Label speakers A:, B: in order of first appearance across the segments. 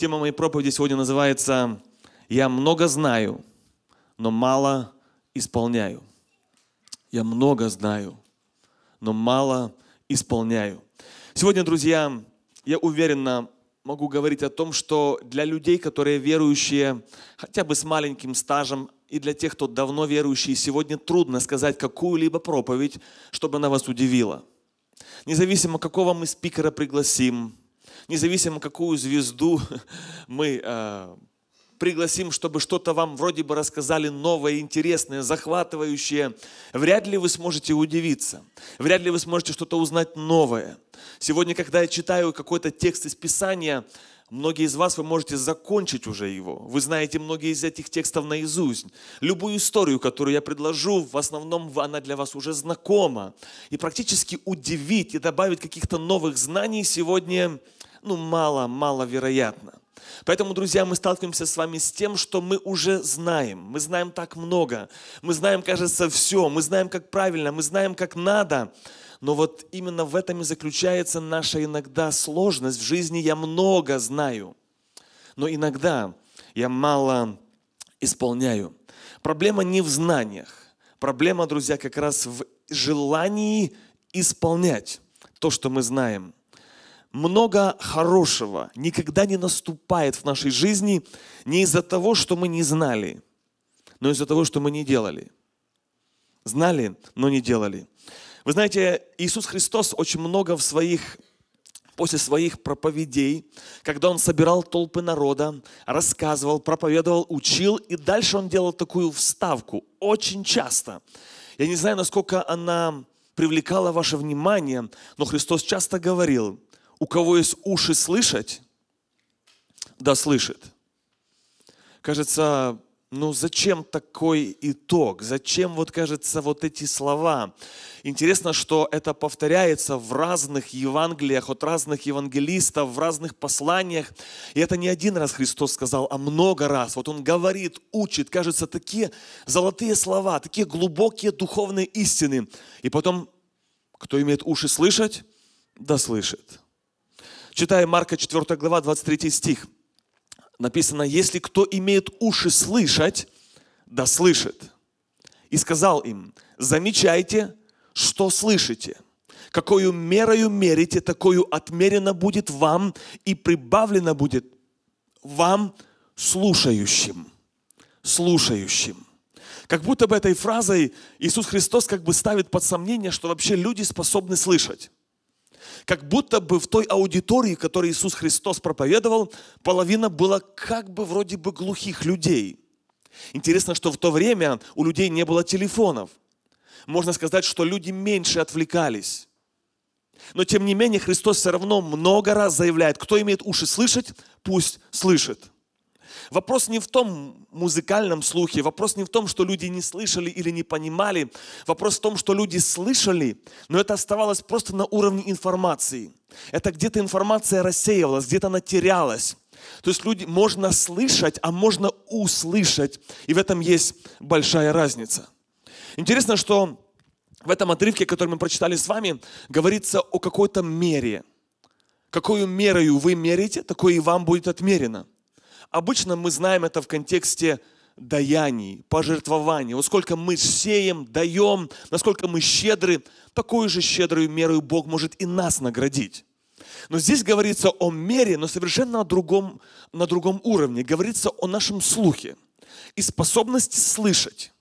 A: Тема моей проповеди сегодня называется «Я много знаю, но мало исполняю». Я много знаю, но мало исполняю. Сегодня, друзья, я уверенно могу говорить о том, что для людей, которые верующие, хотя бы с маленьким стажем, и для тех, кто давно верующий, сегодня трудно сказать какую-либо проповедь, чтобы она вас удивила. Независимо, какого мы спикера пригласим, независимо, какую звезду мы э, пригласим, чтобы что-то вам вроде бы рассказали новое, интересное, захватывающее, вряд ли вы сможете удивиться. Вряд ли вы сможете что-то узнать новое. Сегодня, когда я читаю какой-то текст из Писания, Многие из вас, вы можете закончить уже его. Вы знаете многие из этих текстов наизусть. Любую историю, которую я предложу, в основном она для вас уже знакома. И практически удивить и добавить каких-то новых знаний сегодня, ну, мало, мало вероятно. Поэтому, друзья, мы сталкиваемся с вами с тем, что мы уже знаем. Мы знаем так много. Мы знаем, кажется, все. Мы знаем, как правильно. Мы знаем, как надо. Но вот именно в этом и заключается наша иногда сложность в жизни. Я много знаю, но иногда я мало исполняю. Проблема не в знаниях. Проблема, друзья, как раз в желании исполнять то, что мы знаем. Много хорошего никогда не наступает в нашей жизни не из-за того, что мы не знали, но из-за того, что мы не делали. Знали, но не делали. Вы знаете, Иисус Христос очень много в своих после своих проповедей, когда он собирал толпы народа, рассказывал, проповедовал, учил, и дальше он делал такую вставку очень часто. Я не знаю, насколько она привлекала ваше внимание, но Христос часто говорил, у кого есть уши слышать, да слышит. Кажется, ну зачем такой итог? Зачем, вот кажется, вот эти слова? Интересно, что это повторяется в разных Евангелиях, от разных евангелистов, в разных посланиях. И это не один раз Христос сказал, а много раз. Вот Он говорит, учит, кажется, такие золотые слова, такие глубокие духовные истины. И потом, кто имеет уши слышать, да слышит. Читаем Марка 4 глава, 23 стих написано, если кто имеет уши слышать, да слышит. И сказал им, замечайте, что слышите. Какую мерою мерите, такую отмерено будет вам и прибавлено будет вам слушающим. Слушающим. Как будто бы этой фразой Иисус Христос как бы ставит под сомнение, что вообще люди способны слышать как будто бы в той аудитории, которой Иисус Христос проповедовал, половина была как бы вроде бы глухих людей. Интересно, что в то время у людей не было телефонов. Можно сказать, что люди меньше отвлекались. Но тем не менее Христос все равно много раз заявляет, кто имеет уши слышать, пусть слышит. Вопрос не в том музыкальном слухе, вопрос не в том, что люди не слышали или не понимали, вопрос в том, что люди слышали, но это оставалось просто на уровне информации. Это где-то информация рассеивалась, где-то она терялась. То есть люди можно слышать, а можно услышать. И в этом есть большая разница. Интересно, что в этом отрывке, который мы прочитали с вами, говорится о какой-то мере. Какую мерою вы мерите, такое и вам будет отмерено. Обычно мы знаем это в контексте даяний, пожертвований. Вот сколько мы сеем, даем, насколько мы щедры, такую же щедрую меру Бог может и нас наградить. Но здесь говорится о мере, но совершенно на другом, на другом уровне. Говорится о нашем слухе и способности слышать.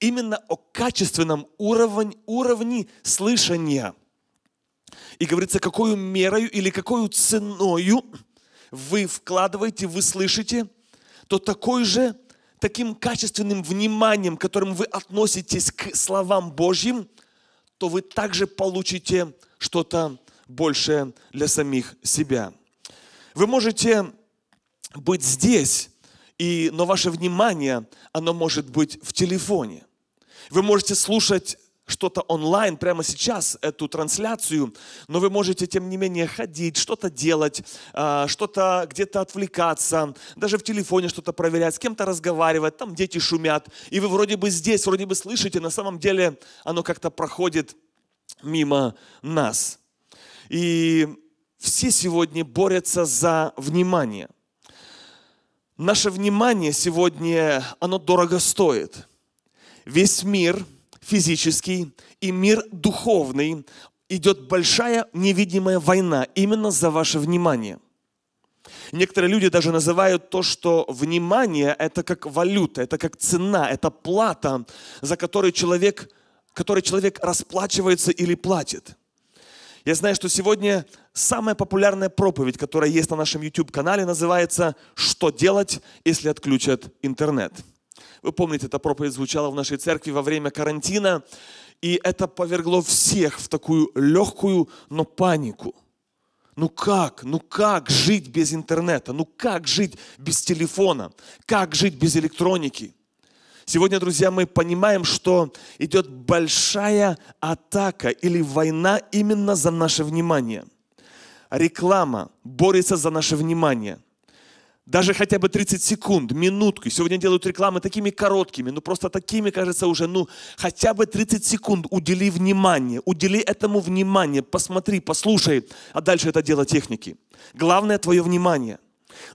A: Именно о качественном уровне, уровне слышания. И говорится, какую мерою или какую ценою вы вкладываете, вы слышите, то такой же, таким качественным вниманием, которым вы относитесь к словам Божьим, то вы также получите что-то большее для самих себя. Вы можете быть здесь, и, но ваше внимание, оно может быть в телефоне. Вы можете слушать что-то онлайн прямо сейчас, эту трансляцию, но вы можете, тем не менее, ходить, что-то делать, а, что-то где-то отвлекаться, даже в телефоне что-то проверять, с кем-то разговаривать, там дети шумят, и вы вроде бы здесь, вроде бы слышите, на самом деле оно как-то проходит мимо нас. И все сегодня борются за внимание. Наше внимание сегодня, оно дорого стоит. Весь мир физический и мир духовный идет большая невидимая война именно за ваше внимание. Некоторые люди даже называют то, что внимание – это как валюта, это как цена, это плата, за которой человек, которой человек расплачивается или платит. Я знаю, что сегодня самая популярная проповедь, которая есть на нашем YouTube-канале, называется «Что делать, если отключат интернет?». Вы помните, эта проповедь звучала в нашей церкви во время карантина, и это повергло всех в такую легкую, но панику. Ну как, ну как жить без интернета? Ну как жить без телефона? Как жить без электроники? Сегодня, друзья, мы понимаем, что идет большая атака или война именно за наше внимание. Реклама борется за наше внимание. Даже хотя бы 30 секунд, минутку. Сегодня делают рекламы такими короткими, ну просто такими, кажется, уже, ну хотя бы 30 секунд удели внимание, удели этому внимание, посмотри, послушай, а дальше это дело техники. Главное твое внимание.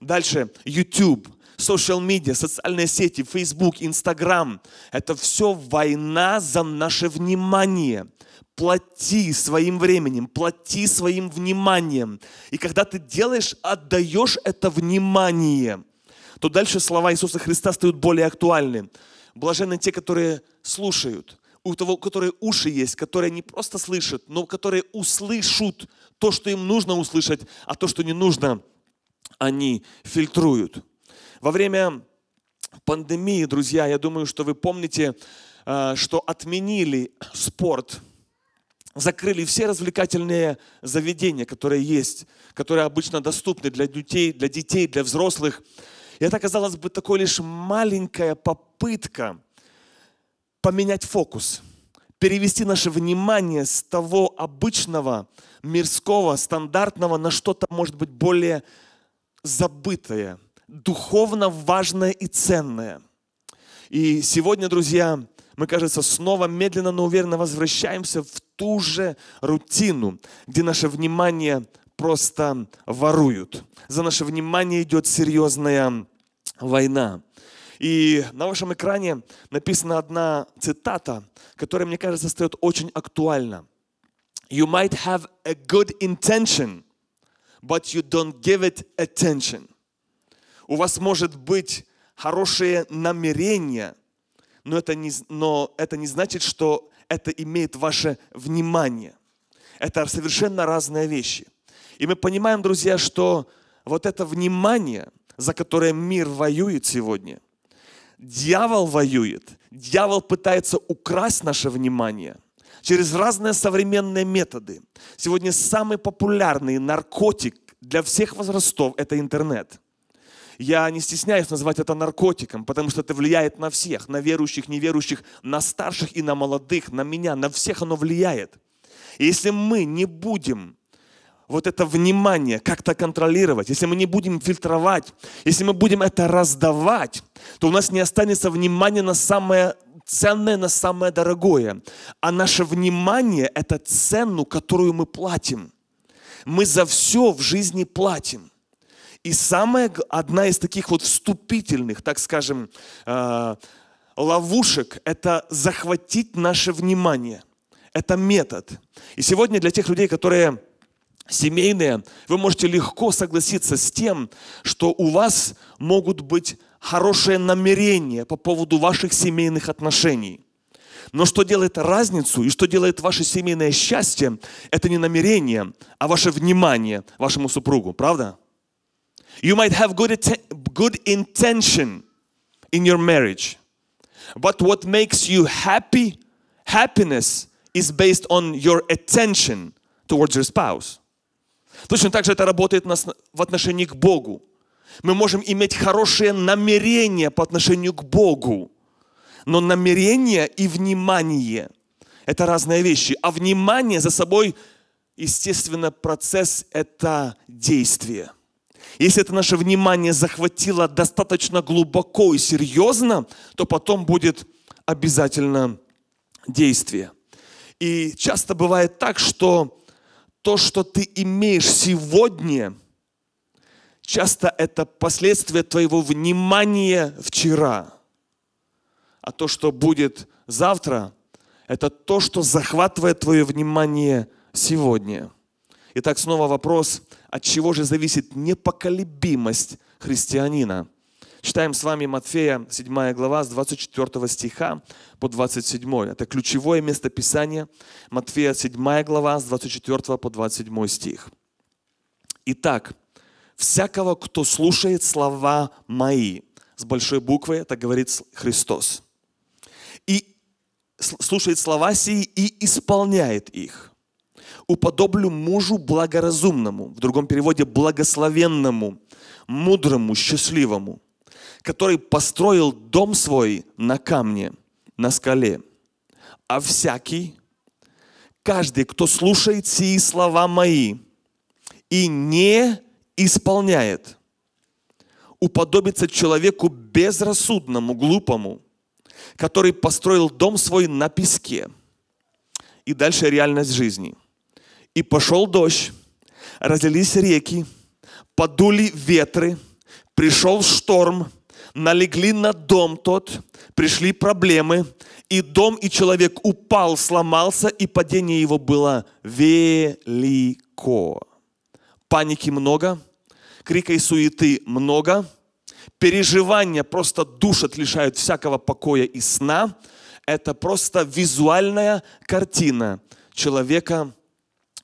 A: Дальше YouTube, social медиа, социальные сети, Facebook, Instagram. Это все война за наше внимание. Плати своим временем, плати своим вниманием. И когда ты делаешь, отдаешь это внимание, то дальше слова Иисуса Христа стают более актуальны. Блаженны те, которые слушают, у того, которые уши есть, которые не просто слышат, но которые услышат то, что им нужно услышать, а то, что не нужно, они фильтруют. Во время пандемии, друзья, я думаю, что вы помните, э, что отменили спорт, закрыли все развлекательные заведения, которые есть, которые обычно доступны для детей, для детей, для взрослых. И это, казалось бы, такой лишь маленькая попытка поменять фокус, перевести наше внимание с того обычного, мирского, стандартного на что-то, может быть, более забытое – духовно важное и ценное. И сегодня, друзья, мы, кажется, снова медленно, но уверенно возвращаемся в ту же рутину, где наше внимание просто воруют. За наше внимание идет серьезная война. И на вашем экране написана одна цитата, которая, мне кажется, стоит очень актуальна. You might have a good intention, but you don't give it attention. У вас может быть хорошее намерение, но это не, но это не значит, что это имеет ваше внимание. Это совершенно разные вещи. И мы понимаем, друзья, что вот это внимание, за которое мир воюет сегодня, дьявол воюет, дьявол пытается украсть наше внимание через разные современные методы. Сегодня самый популярный наркотик для всех возрастов – это интернет – я не стесняюсь называть это наркотиком, потому что это влияет на всех, на верующих, неверующих, на старших и на молодых, на меня, на всех оно влияет. И если мы не будем вот это внимание как-то контролировать, если мы не будем фильтровать, если мы будем это раздавать, то у нас не останется внимания на самое ценное, на самое дорогое. А наше внимание – это цену, которую мы платим. Мы за все в жизни платим. И самая одна из таких вот вступительных, так скажем, э, ловушек – это захватить наше внимание. Это метод. И сегодня для тех людей, которые семейные, вы можете легко согласиться с тем, что у вас могут быть хорошие намерения по поводу ваших семейных отношений. Но что делает разницу и что делает ваше семейное счастье, это не намерение, а ваше внимание вашему супругу, правда? You might have good, good intention in your marriage. But what makes you happy, happiness is based on your attention towards your spouse. Точно так же это работает в отношении к Богу. Мы можем иметь хорошее намерение по отношению к Богу, но намерение и внимание – это разные вещи. А внимание за собой, естественно, процесс – это действие – если это наше внимание захватило достаточно глубоко и серьезно, то потом будет обязательно действие. И часто бывает так, что то, что ты имеешь сегодня, часто это последствия твоего внимания вчера. А то, что будет завтра, это то, что захватывает твое внимание сегодня. Итак, снова вопрос, от чего же зависит непоколебимость христианина? Читаем с вами Матфея 7 глава с 24 стиха по 27. Это ключевое место Писания. Матфея 7 глава с 24 по 27 стих. Итак, всякого, кто слушает слова мои, с большой буквы, это говорит Христос, и слушает слова сии и исполняет их. Уподоблю мужу благоразумному, в другом переводе благословенному, мудрому, счастливому, который построил дом свой на камне, на скале. А всякий, каждый, кто слушает сии слова мои и не исполняет, уподобится человеку безрассудному, глупому, который построил дом свой на песке. И дальше реальность жизни. И пошел дождь, разлились реки, подули ветры, пришел шторм, налегли на дом тот, пришли проблемы, и дом, и человек упал, сломался, и падение его было велико. Паники много, крика и суеты много, переживания просто душат, лишают всякого покоя и сна. Это просто визуальная картина человека,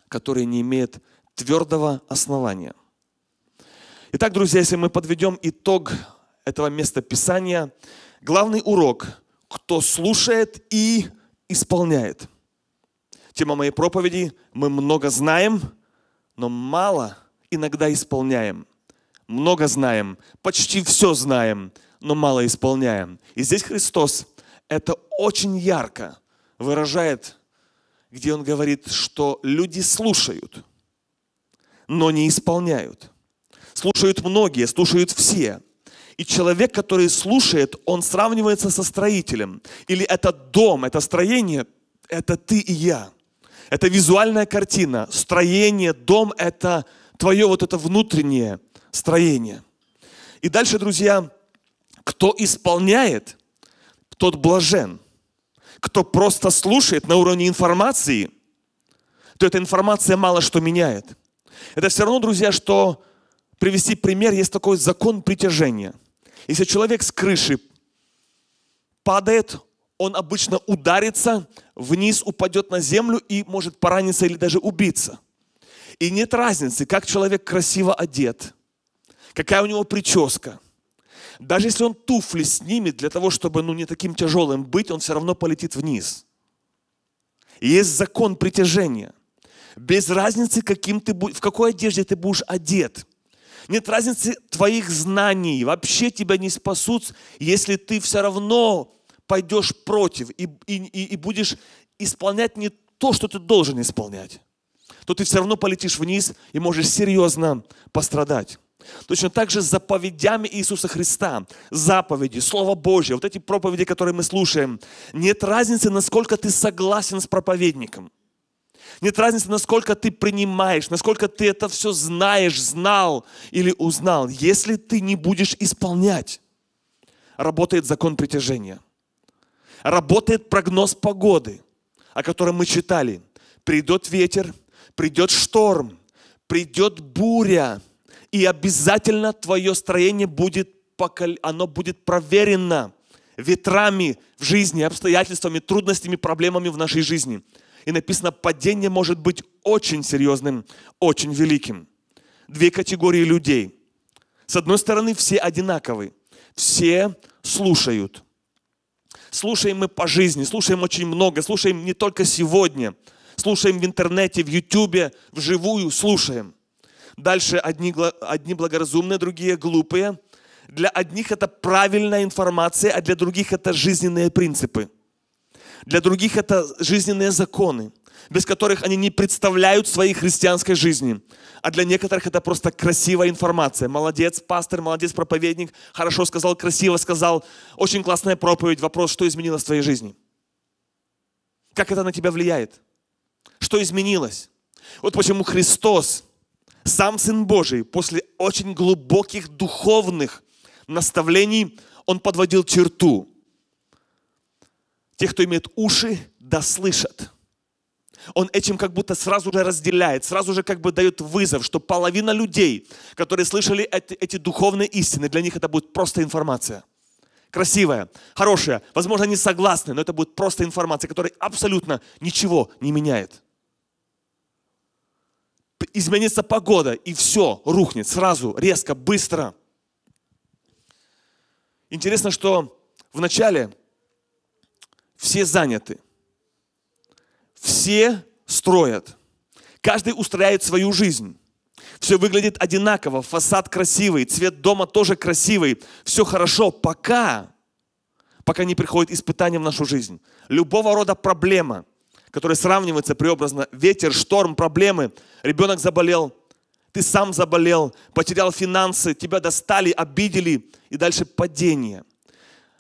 A: который не имеет твердого основания. Итак, друзья, если мы подведем итог этого места Писания, главный урок – кто слушает и исполняет. Тема моей проповеди – мы много знаем, но мало иногда исполняем. Много знаем, почти все знаем, но мало исполняем. И здесь Христос это очень ярко выражает, где Он говорит, что люди слушают, но не исполняют. Слушают многие, слушают все. И человек, который слушает, он сравнивается со строителем. Или это дом, это строение, это ты и я. Это визуальная картина. Строение, дом – это твое вот это внутреннее строение. И дальше, друзья, кто исполняет, тот блажен. Кто просто слушает на уровне информации, то эта информация мало что меняет. Это все равно, друзья, что привести пример, есть такой закон притяжения. Если человек с крыши падает, он обычно ударится, вниз упадет на землю и может пораниться или даже убиться. И нет разницы, как человек красиво одет, какая у него прическа. Даже если он туфли снимет для того, чтобы ну, не таким тяжелым быть, он все равно полетит вниз. И есть закон притяжения. Без разницы, каким ты, в какой одежде ты будешь одет. Нет разницы твоих знаний. Вообще тебя не спасут, если ты все равно пойдешь против и, и, и будешь исполнять не то, что ты должен исполнять то ты все равно полетишь вниз и можешь серьезно пострадать. Точно так же с заповедями Иисуса Христа, заповеди, Слово Божье, вот эти проповеди, которые мы слушаем, нет разницы, насколько ты согласен с проповедником. Нет разницы, насколько ты принимаешь, насколько ты это все знаешь, знал или узнал. Если ты не будешь исполнять, работает закон притяжения. Работает прогноз погоды, о котором мы читали. Придет ветер, придет шторм, придет буря, и обязательно твое строение будет, оно будет проверено ветрами в жизни, обстоятельствами, трудностями, проблемами в нашей жизни. И написано, падение может быть очень серьезным, очень великим. Две категории людей. С одной стороны, все одинаковы. Все слушают. Слушаем мы по жизни, слушаем очень много, слушаем не только сегодня – слушаем в интернете, в ютубе, вживую слушаем. Дальше одни, одни благоразумные, другие глупые. Для одних это правильная информация, а для других это жизненные принципы. Для других это жизненные законы, без которых они не представляют своей христианской жизни. А для некоторых это просто красивая информация. Молодец, пастор, молодец, проповедник, хорошо сказал, красиво сказал, очень классная проповедь. Вопрос, что изменилось в твоей жизни? Как это на тебя влияет? Что изменилось? Вот почему Христос Сам Сын Божий после очень глубоких духовных наставлений, он подводил черту. Те, кто имеет уши, да слышат. Он этим как будто сразу же разделяет, сразу же как бы дает вызов, что половина людей, которые слышали эти, эти духовные истины, для них это будет просто информация. Красивая, хорошая, возможно, они согласны, но это будет просто информация, которая абсолютно ничего не меняет. Изменится погода, и все рухнет сразу, резко, быстро. Интересно, что вначале все заняты. Все строят. Каждый устрояет свою жизнь. Все выглядит одинаково, фасад красивый, цвет дома тоже красивый. Все хорошо, пока, пока не приходит испытание в нашу жизнь. Любого рода проблема, которая сравнивается преобразно. Ветер, шторм, проблемы. Ребенок заболел, ты сам заболел, потерял финансы, тебя достали, обидели, и дальше падение.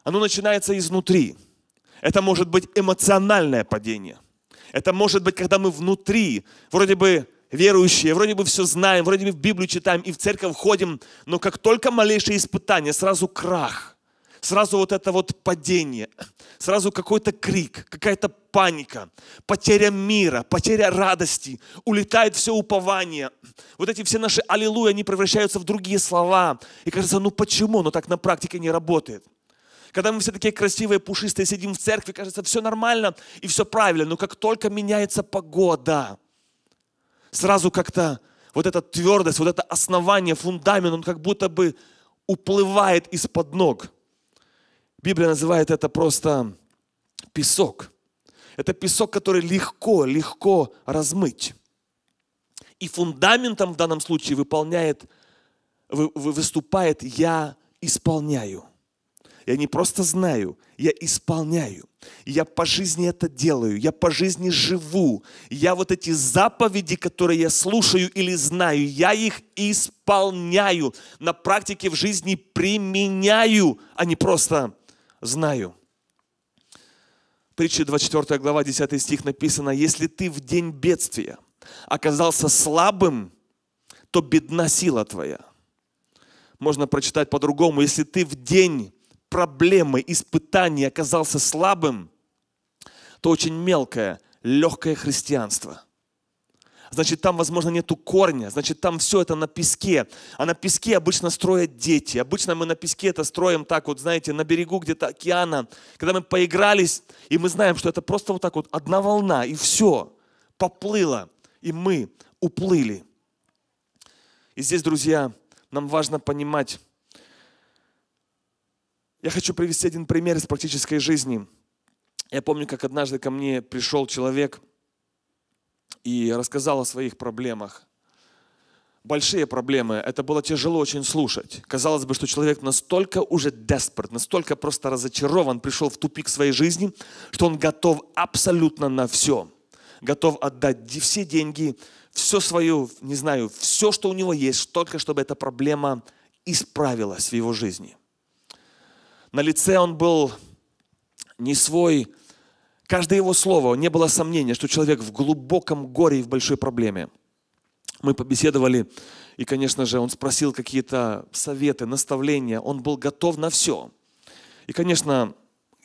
A: Оно начинается изнутри. Это может быть эмоциональное падение. Это может быть, когда мы внутри, вроде бы верующие, вроде бы все знаем, вроде бы в Библию читаем и в церковь ходим, но как только малейшее испытание, сразу крах, сразу вот это вот падение, сразу какой-то крик, какая-то паника, потеря мира, потеря радости, улетает все упование. Вот эти все наши аллилуйя, они превращаются в другие слова. И кажется, ну почему? Но так на практике не работает. Когда мы все такие красивые, пушистые, сидим в церкви, кажется, все нормально и все правильно. Но как только меняется погода, сразу как-то вот эта твердость, вот это основание, фундамент, он как будто бы уплывает из-под ног. Библия называет это просто песок. Это песок, который легко, легко размыть. И фундаментом в данном случае выполняет, выступает «я исполняю». Я не просто знаю, я исполняю. Я по жизни это делаю, я по жизни живу. Я вот эти заповеди, которые я слушаю или знаю, я их исполняю. На практике в жизни применяю, а не просто знаю. Притча 24 глава 10 стих написано, если ты в день бедствия оказался слабым, то бедна сила твоя. Можно прочитать по-другому, если ты в день проблемы, испытания оказался слабым, то очень мелкое, легкое христианство. Значит, там, возможно, нету корня, значит, там все это на песке. А на песке обычно строят дети. Обычно мы на песке это строим так вот, знаете, на берегу где-то океана. Когда мы поигрались, и мы знаем, что это просто вот так вот одна волна, и все, поплыло, и мы уплыли. И здесь, друзья, нам важно понимать, я хочу привести один пример из практической жизни. Я помню, как однажды ко мне пришел человек и рассказал о своих проблемах. Большие проблемы, это было тяжело очень слушать. Казалось бы, что человек настолько уже desperate, настолько просто разочарован, пришел в тупик своей жизни, что он готов абсолютно на все. Готов отдать все деньги, все свое, не знаю, все, что у него есть, только чтобы эта проблема исправилась в его жизни – на лице он был не свой. Каждое его слово, не было сомнения, что человек в глубоком горе и в большой проблеме. Мы побеседовали, и, конечно же, он спросил какие-то советы, наставления. Он был готов на все. И, конечно,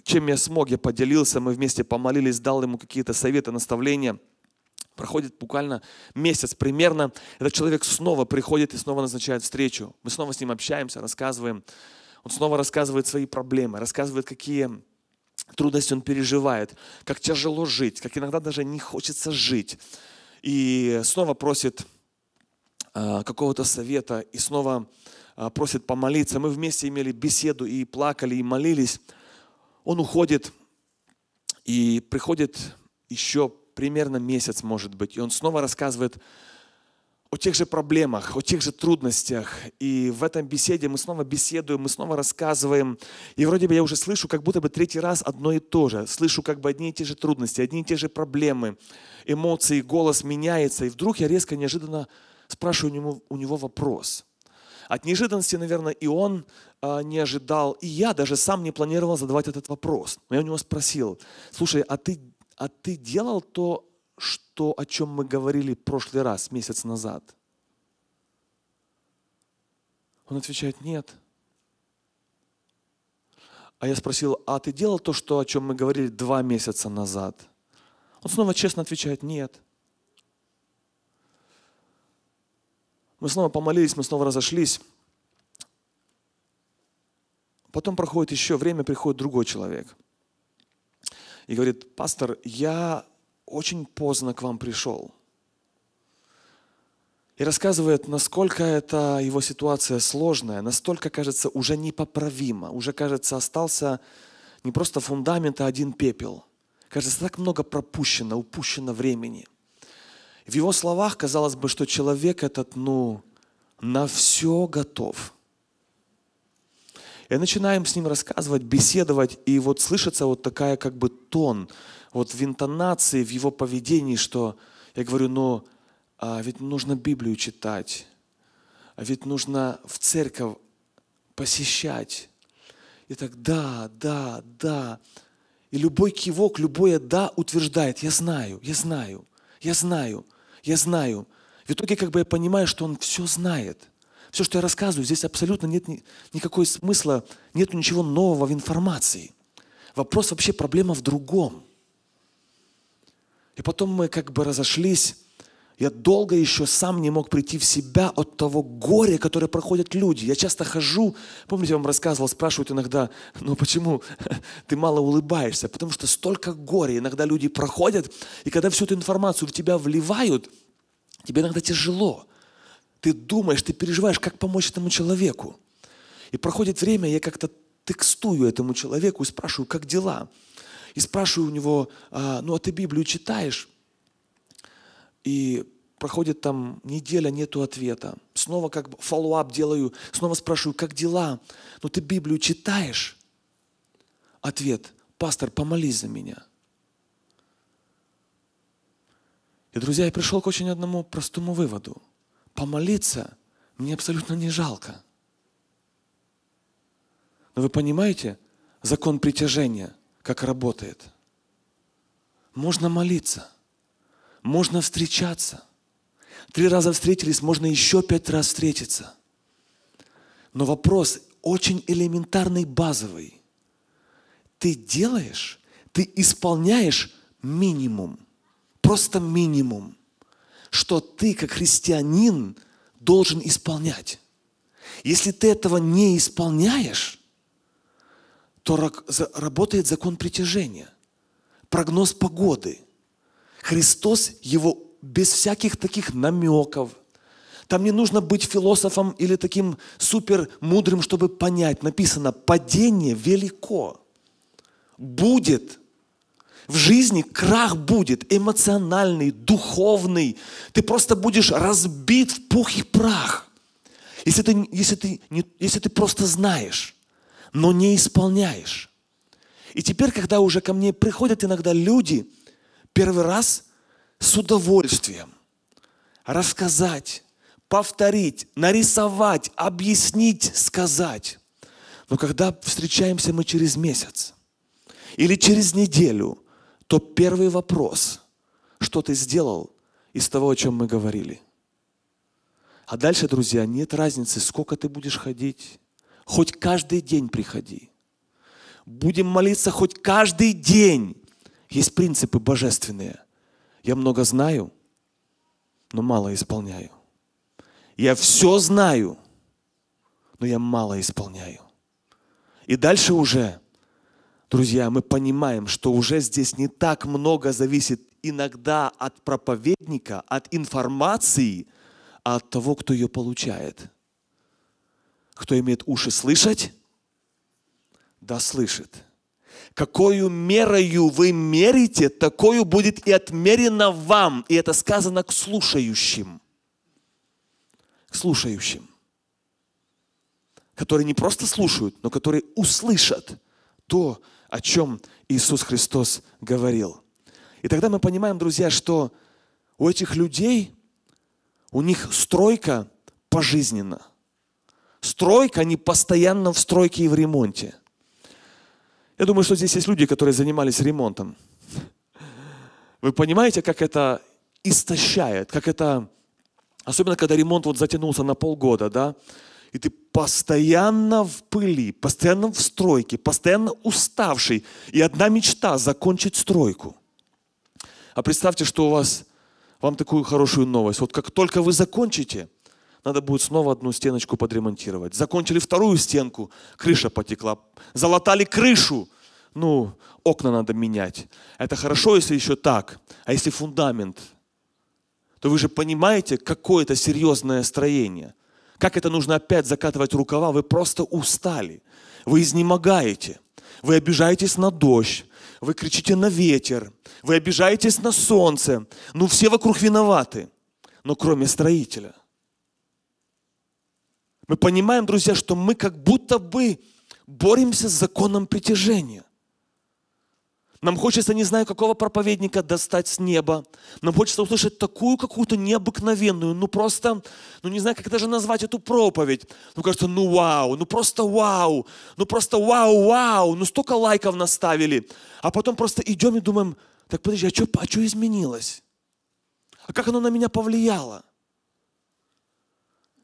A: чем я смог, я поделился, мы вместе помолились, дал ему какие-то советы, наставления. Проходит буквально месяц примерно. Этот человек снова приходит и снова назначает встречу. Мы снова с ним общаемся, рассказываем. Он снова рассказывает свои проблемы, рассказывает, какие трудности он переживает, как тяжело жить, как иногда даже не хочется жить. И снова просит а, какого-то совета, и снова а, просит помолиться. Мы вместе имели беседу и плакали, и молились. Он уходит, и приходит еще примерно месяц, может быть, и он снова рассказывает о тех же проблемах, о тех же трудностях. И в этом беседе мы снова беседуем, мы снова рассказываем. И вроде бы я уже слышу как будто бы третий раз одно и то же. Слышу как бы одни и те же трудности, одни и те же проблемы, эмоции, голос меняется. И вдруг я резко, неожиданно спрашиваю у него, у него вопрос. От неожиданности, наверное, и он а, не ожидал, и я даже сам не планировал задавать этот вопрос. Но я у него спросил, слушай, а ты, а ты делал то, что, о чем мы говорили в прошлый раз, месяц назад. Он отвечает, нет. А я спросил, а ты делал то, что, о чем мы говорили два месяца назад? Он снова честно отвечает, нет. Мы снова помолились, мы снова разошлись. Потом проходит еще время, приходит другой человек. И говорит, пастор, я очень поздно к вам пришел. И рассказывает, насколько эта его ситуация сложная, настолько, кажется, уже непоправима, уже, кажется, остался не просто фундамент, а один пепел. Кажется, так много пропущено, упущено времени. В его словах казалось бы, что человек этот, ну, на все готов – и начинаем с ним рассказывать, беседовать, и вот слышится вот такая как бы тон, вот в интонации, в его поведении, что я говорю, ну, а ведь нужно Библию читать, а ведь нужно в церковь посещать. И так, да, да, да. И любой кивок, любое «да» утверждает, я знаю, я знаю, я знаю, я знаю. В итоге как бы я понимаю, что он все знает. Все, что я рассказываю, здесь абсолютно нет ни, никакого смысла, нет ничего нового в информации. Вопрос вообще, проблема в другом. И потом мы как бы разошлись. Я долго еще сам не мог прийти в себя от того горя, которое проходят люди. Я часто хожу, помните, я вам рассказывал, спрашивают иногда, ну почему ты мало улыбаешься? Потому что столько горя. Иногда люди проходят, и когда всю эту информацию в тебя вливают, тебе иногда тяжело ты думаешь, ты переживаешь, как помочь этому человеку. И проходит время, я как-то текстую этому человеку и спрашиваю, как дела? И спрашиваю у него, а, ну а ты Библию читаешь? И проходит там неделя, нету ответа. Снова как бы follow-up делаю, снова спрашиваю, как дела? Ну ты Библию читаешь? Ответ, пастор, помолись за меня. И, друзья, я пришел к очень одному простому выводу – помолиться мне абсолютно не жалко. Но вы понимаете, закон притяжения, как работает? Можно молиться, можно встречаться. Три раза встретились, можно еще пять раз встретиться. Но вопрос очень элементарный, базовый. Ты делаешь, ты исполняешь минимум, просто минимум что ты, как христианин, должен исполнять. Если ты этого не исполняешь, то работает закон притяжения, прогноз погоды. Христос его без всяких таких намеков. Там не нужно быть философом или таким супер мудрым, чтобы понять. Написано, падение велико. Будет в жизни крах будет эмоциональный, духовный. Ты просто будешь разбит в пух и прах. Если ты, если ты, не, если ты просто знаешь, но не исполняешь. И теперь, когда уже ко мне приходят иногда люди, первый раз с удовольствием рассказать, повторить, нарисовать, объяснить, сказать. Но когда встречаемся мы через месяц или через неделю, то первый вопрос, что ты сделал из того, о чем мы говорили. А дальше, друзья, нет разницы, сколько ты будешь ходить. Хоть каждый день приходи. Будем молиться хоть каждый день. Есть принципы божественные. Я много знаю, но мало исполняю. Я все знаю, но я мало исполняю. И дальше уже друзья, мы понимаем, что уже здесь не так много зависит иногда от проповедника, от информации, а от того, кто ее получает. Кто имеет уши слышать, да слышит. Какую мерою вы мерите, такую будет и отмерено вам. И это сказано к слушающим. К слушающим. Которые не просто слушают, но которые услышат то, о чем Иисус Христос говорил. И тогда мы понимаем, друзья, что у этих людей, у них стройка пожизненно. Стройка, они постоянно в стройке и в ремонте. Я думаю, что здесь есть люди, которые занимались ремонтом. Вы понимаете, как это истощает, как это, особенно когда ремонт вот затянулся на полгода, да, и ты постоянно в пыли, постоянно в стройке, постоянно уставший. И одна мечта – закончить стройку. А представьте, что у вас, вам такую хорошую новость. Вот как только вы закончите, надо будет снова одну стеночку подремонтировать. Закончили вторую стенку, крыша потекла. Залатали крышу, ну, окна надо менять. Это хорошо, если еще так. А если фундамент, то вы же понимаете, какое это серьезное строение. Как это нужно опять закатывать рукава? Вы просто устали. Вы изнемогаете. Вы обижаетесь на дождь. Вы кричите на ветер. Вы обижаетесь на солнце. Ну, все вокруг виноваты. Но кроме строителя. Мы понимаем, друзья, что мы как будто бы боремся с законом притяжения. Нам хочется, не знаю, какого проповедника достать с неба. Нам хочется услышать такую какую-то необыкновенную, ну просто, ну не знаю, как даже назвать эту проповедь. Ну кажется, ну вау, ну просто вау, ну просто вау, вау, ну столько лайков наставили. А потом просто идем и думаем, так подожди, а что а изменилось? А как оно на меня повлияло?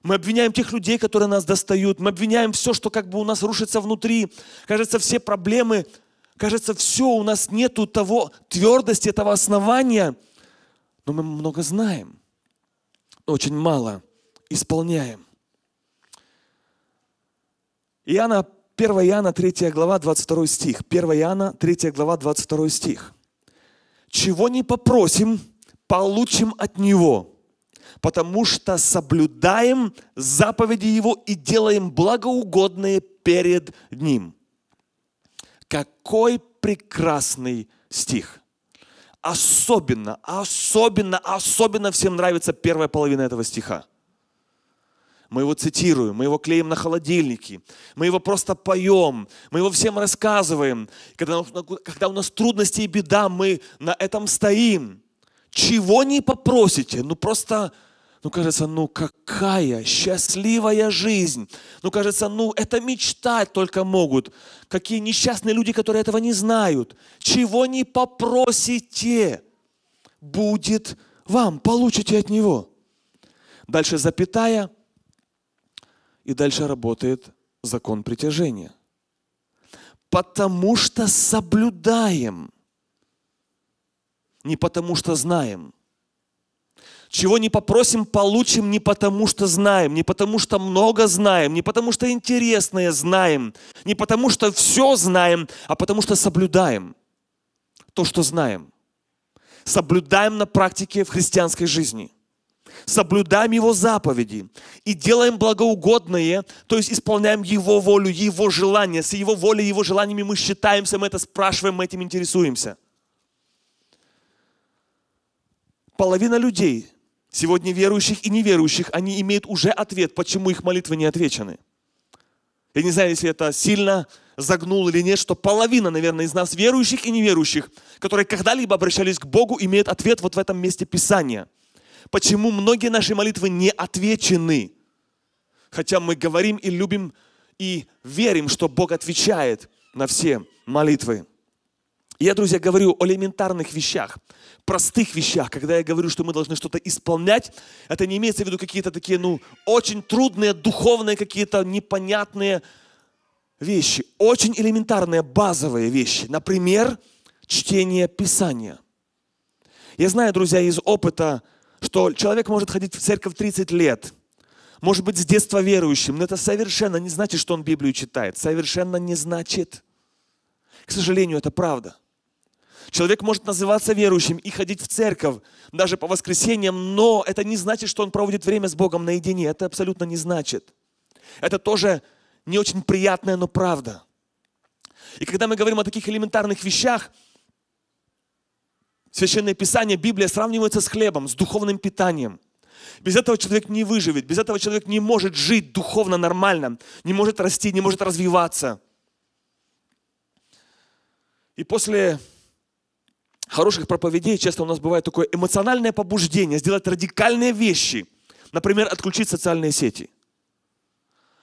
A: Мы обвиняем тех людей, которые нас достают. Мы обвиняем все, что как бы у нас рушится внутри. Кажется, все проблемы Кажется, все, у нас нету того твердости, этого основания, но мы много знаем, очень мало исполняем. Иоанна, 1 Иоанна, 3 глава, 22 стих. 1 Иоанна, 3 глава, 22 стих. «Чего не попросим, получим от Него, потому что соблюдаем заповеди Его и делаем благоугодные перед Ним». Какой прекрасный стих. Особенно, особенно, особенно всем нравится первая половина этого стиха. Мы его цитируем, мы его клеим на холодильнике, мы его просто поем, мы его всем рассказываем. Когда, когда у нас трудности и беда, мы на этом стоим. Чего не попросите, ну просто ну, кажется, ну какая счастливая жизнь. Ну, кажется, ну это мечтать только могут. Какие несчастные люди, которые этого не знают. Чего не попросите, будет вам, получите от Него. Дальше запятая, и дальше работает закон притяжения. Потому что соблюдаем, не потому что знаем. Чего не попросим, получим не потому, что знаем, не потому, что много знаем, не потому, что интересное знаем, не потому, что все знаем, а потому, что соблюдаем то, что знаем. Соблюдаем на практике в христианской жизни. Соблюдаем Его заповеди и делаем благоугодное, то есть исполняем Его волю, Его желания. С Его волей, Его желаниями мы считаемся, мы это спрашиваем, мы этим интересуемся. Половина людей сегодня верующих и неверующих, они имеют уже ответ, почему их молитвы не отвечены. Я не знаю, если это сильно загнул или нет, что половина, наверное, из нас верующих и неверующих, которые когда-либо обращались к Богу, имеют ответ вот в этом месте Писания. Почему многие наши молитвы не отвечены? Хотя мы говорим и любим и верим, что Бог отвечает на все молитвы. Я, друзья, говорю о элементарных вещах, простых вещах. Когда я говорю, что мы должны что-то исполнять, это не имеется в виду какие-то такие, ну, очень трудные, духовные, какие-то непонятные вещи. Очень элементарные, базовые вещи. Например, чтение Писания. Я знаю, друзья, из опыта, что человек может ходить в церковь 30 лет, может быть, с детства верующим, но это совершенно не значит, что он Библию читает. Совершенно не значит. К сожалению, это правда. Человек может называться верующим и ходить в церковь, даже по воскресеньям, но это не значит, что он проводит время с Богом наедине. Это абсолютно не значит. Это тоже не очень приятная, но правда. И когда мы говорим о таких элементарных вещах, Священное Писание, Библия сравнивается с хлебом, с духовным питанием. Без этого человек не выживет, без этого человек не может жить духовно нормально, не может расти, не может развиваться. И после хороших проповедей часто у нас бывает такое эмоциональное побуждение сделать радикальные вещи. Например, отключить социальные сети.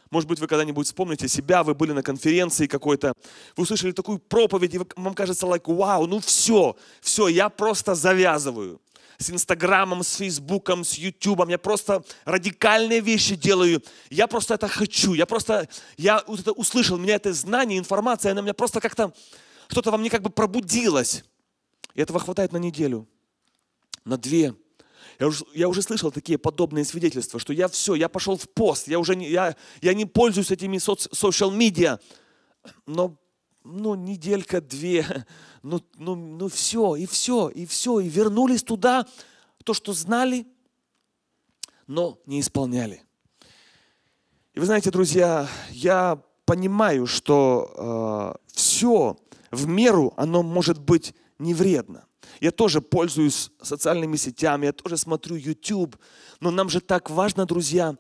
A: Может быть, вы когда-нибудь вспомните себя, вы были на конференции какой-то, вы услышали такую проповедь, и вам кажется, like, вау, ну все, все, я просто завязываю. с Инстаграмом, с Фейсбуком, с Ютубом. Я просто радикальные вещи делаю. Я просто это хочу. Я просто, я вот это услышал, у меня это знание, информация, она меня просто как-то, что-то во мне как бы пробудилось. И этого хватает на неделю, на две. Я уже, я уже слышал такие подобные свидетельства, что я все, я пошел в пост, я уже не, я, я не пользуюсь этими социал медиа, но ну, неделька, две, ну, ну, ну все, и все, и все, и вернулись туда, то, что знали, но не исполняли. И вы знаете, друзья, я понимаю, что э, все в меру, оно может быть не вредно. Я тоже пользуюсь социальными сетями, я тоже смотрю YouTube, но нам же так важно, друзья,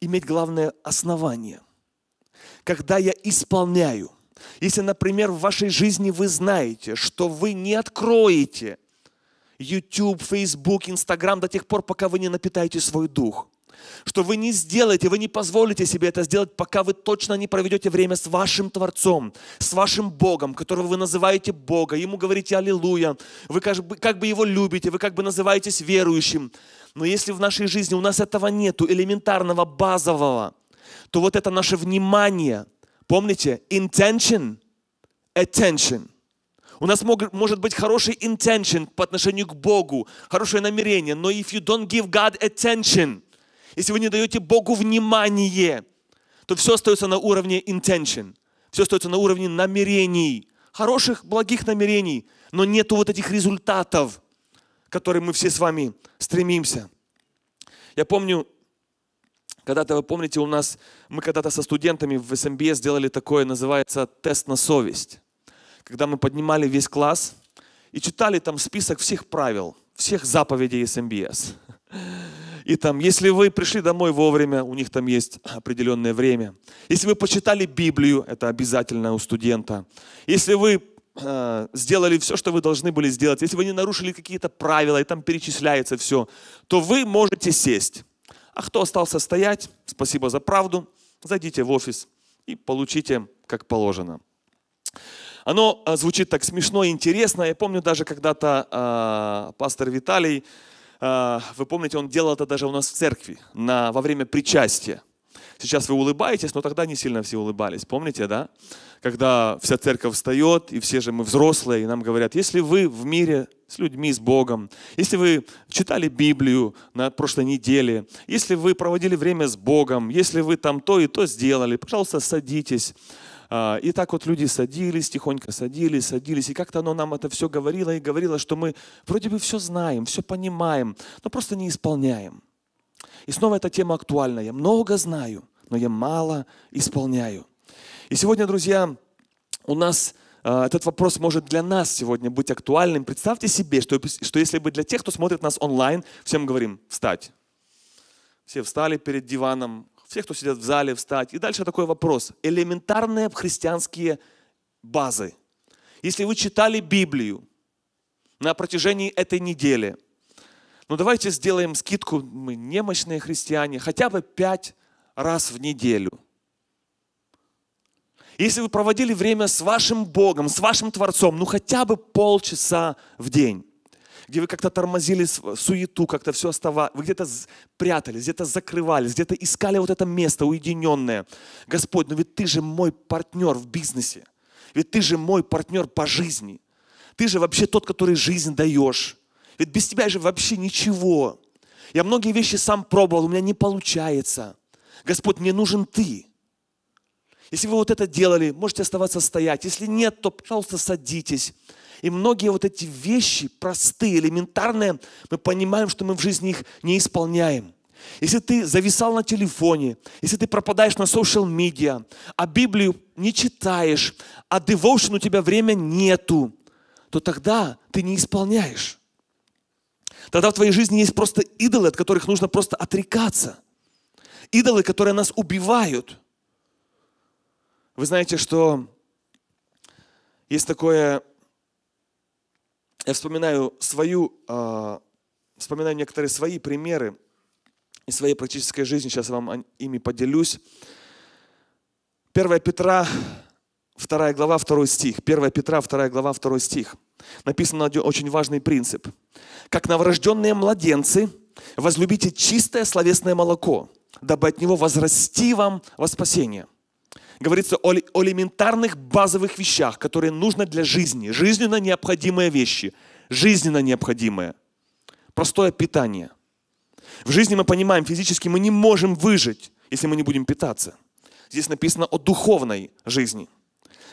A: иметь главное основание. Когда я исполняю – если, например, в вашей жизни вы знаете, что вы не откроете YouTube, Facebook, Instagram до тех пор, пока вы не напитаете свой дух, что вы не сделаете, вы не позволите себе это сделать, пока вы точно не проведете время с вашим Творцом, с вашим Богом, которого вы называете Бога, Ему говорите «Аллилуйя», вы как бы, как бы Его любите, вы как бы называетесь верующим. Но если в нашей жизни у нас этого нету, элементарного, базового, то вот это наше внимание – Помните, intention, attention. У нас мог, может быть хороший intention по отношению к Богу, хорошее намерение, но if you don't give God attention, если вы не даете Богу внимание, то все остается на уровне intention, все остается на уровне намерений, хороших, благих намерений, но нету вот этих результатов, к которым мы все с вами стремимся. Я помню, когда-то, вы помните, у нас, мы когда-то со студентами в СМБС сделали такое, называется тест на совесть. Когда мы поднимали весь класс и читали там список всех правил, всех заповедей СМБС. И там, если вы пришли домой вовремя, у них там есть определенное время. Если вы почитали Библию, это обязательно у студента. Если вы э, сделали все, что вы должны были сделать, если вы не нарушили какие-то правила, и там перечисляется все, то вы можете сесть. А кто остался стоять, спасибо за правду, зайдите в офис и получите как положено. Оно а, звучит так смешно и интересно. Я помню даже когда-то э, пастор Виталий, э, вы помните, он делал это даже у нас в церкви на, во время причастия. Сейчас вы улыбаетесь, но тогда не сильно все улыбались. Помните, да? Когда вся церковь встает, и все же мы взрослые, и нам говорят, если вы в мире с людьми, с Богом, если вы читали Библию на прошлой неделе, если вы проводили время с Богом, если вы там то и то сделали, пожалуйста, садитесь. А, и так вот люди садились, тихонько садились, садились. И как-то оно нам это все говорило и говорило, что мы вроде бы все знаем, все понимаем, но просто не исполняем. И снова эта тема актуальна. Я много знаю, но я мало исполняю. И сегодня, друзья, у нас э, этот вопрос может для нас сегодня быть актуальным. Представьте себе, что, что если бы для тех, кто смотрит нас онлайн, всем говорим «встать». Все встали перед диваном, все, кто сидят в зале, встать. И дальше такой вопрос. Элементарные христианские базы. Если вы читали Библию на протяжении этой недели, ну давайте сделаем скидку, мы немощные христиане, хотя бы пять раз в неделю. Если вы проводили время с вашим Богом, с вашим Творцом, ну хотя бы полчаса в день, где вы как-то тормозили суету, как-то все оставалось, вы где-то прятались, где-то закрывались, где-то искали вот это место уединенное. Господь, ну ведь ты же мой партнер в бизнесе, ведь ты же мой партнер по жизни. Ты же вообще тот, который жизнь даешь. Ведь без тебя же вообще ничего. Я многие вещи сам пробовал, у меня не получается. Господь, мне нужен Ты. Если вы вот это делали, можете оставаться стоять. Если нет, то, пожалуйста, садитесь. И многие вот эти вещи, простые, элементарные, мы понимаем, что мы в жизни их не исполняем. Если ты зависал на телефоне, если ты пропадаешь на social медиа, а Библию не читаешь, а devotion у тебя время нету, то тогда ты не исполняешь. Тогда в твоей жизни есть просто идолы, от которых нужно просто отрекаться. Идолы, которые нас убивают. Вы знаете, что есть такое, я вспоминаю свою, э, вспоминаю некоторые свои примеры из своей практической жизни, сейчас я вам ими поделюсь. 1 Петра, 2 глава, 2 стих. 1 Петра, 2 глава, 2 стих. написано один очень важный принцип. Как новорожденные младенцы, возлюбите чистое словесное молоко, дабы от него возрасти вам во спасение. Говорится о, о элементарных базовых вещах, которые нужны для жизни. Жизненно необходимые вещи. Жизненно необходимые. Простое питание. В жизни мы понимаем, физически мы не можем выжить, если мы не будем питаться. Здесь написано о духовной жизни.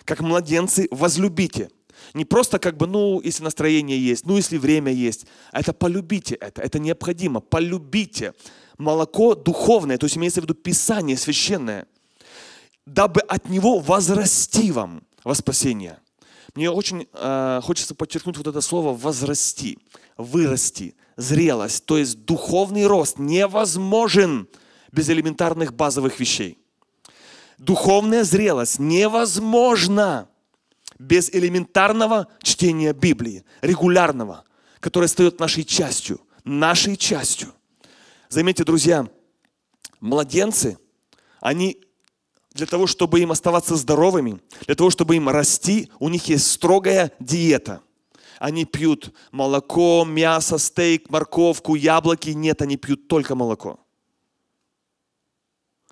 A: Как младенцы возлюбите. Не просто как бы, ну, если настроение есть, ну, если время есть. А это полюбите это. Это необходимо. Полюбите. Молоко духовное, то есть имеется в виду Писание священное. Дабы от него возрасти вам во спасение. Мне очень э, хочется подчеркнуть вот это слово «возрасти», «вырасти», «зрелость». То есть духовный рост невозможен без элементарных базовых вещей. Духовная зрелость невозможна без элементарного чтения Библии, регулярного, которое стает нашей частью, нашей частью. Заметьте, друзья, младенцы, они для того, чтобы им оставаться здоровыми, для того, чтобы им расти, у них есть строгая диета. Они пьют молоко, мясо, стейк, морковку, яблоки. Нет, они пьют только молоко.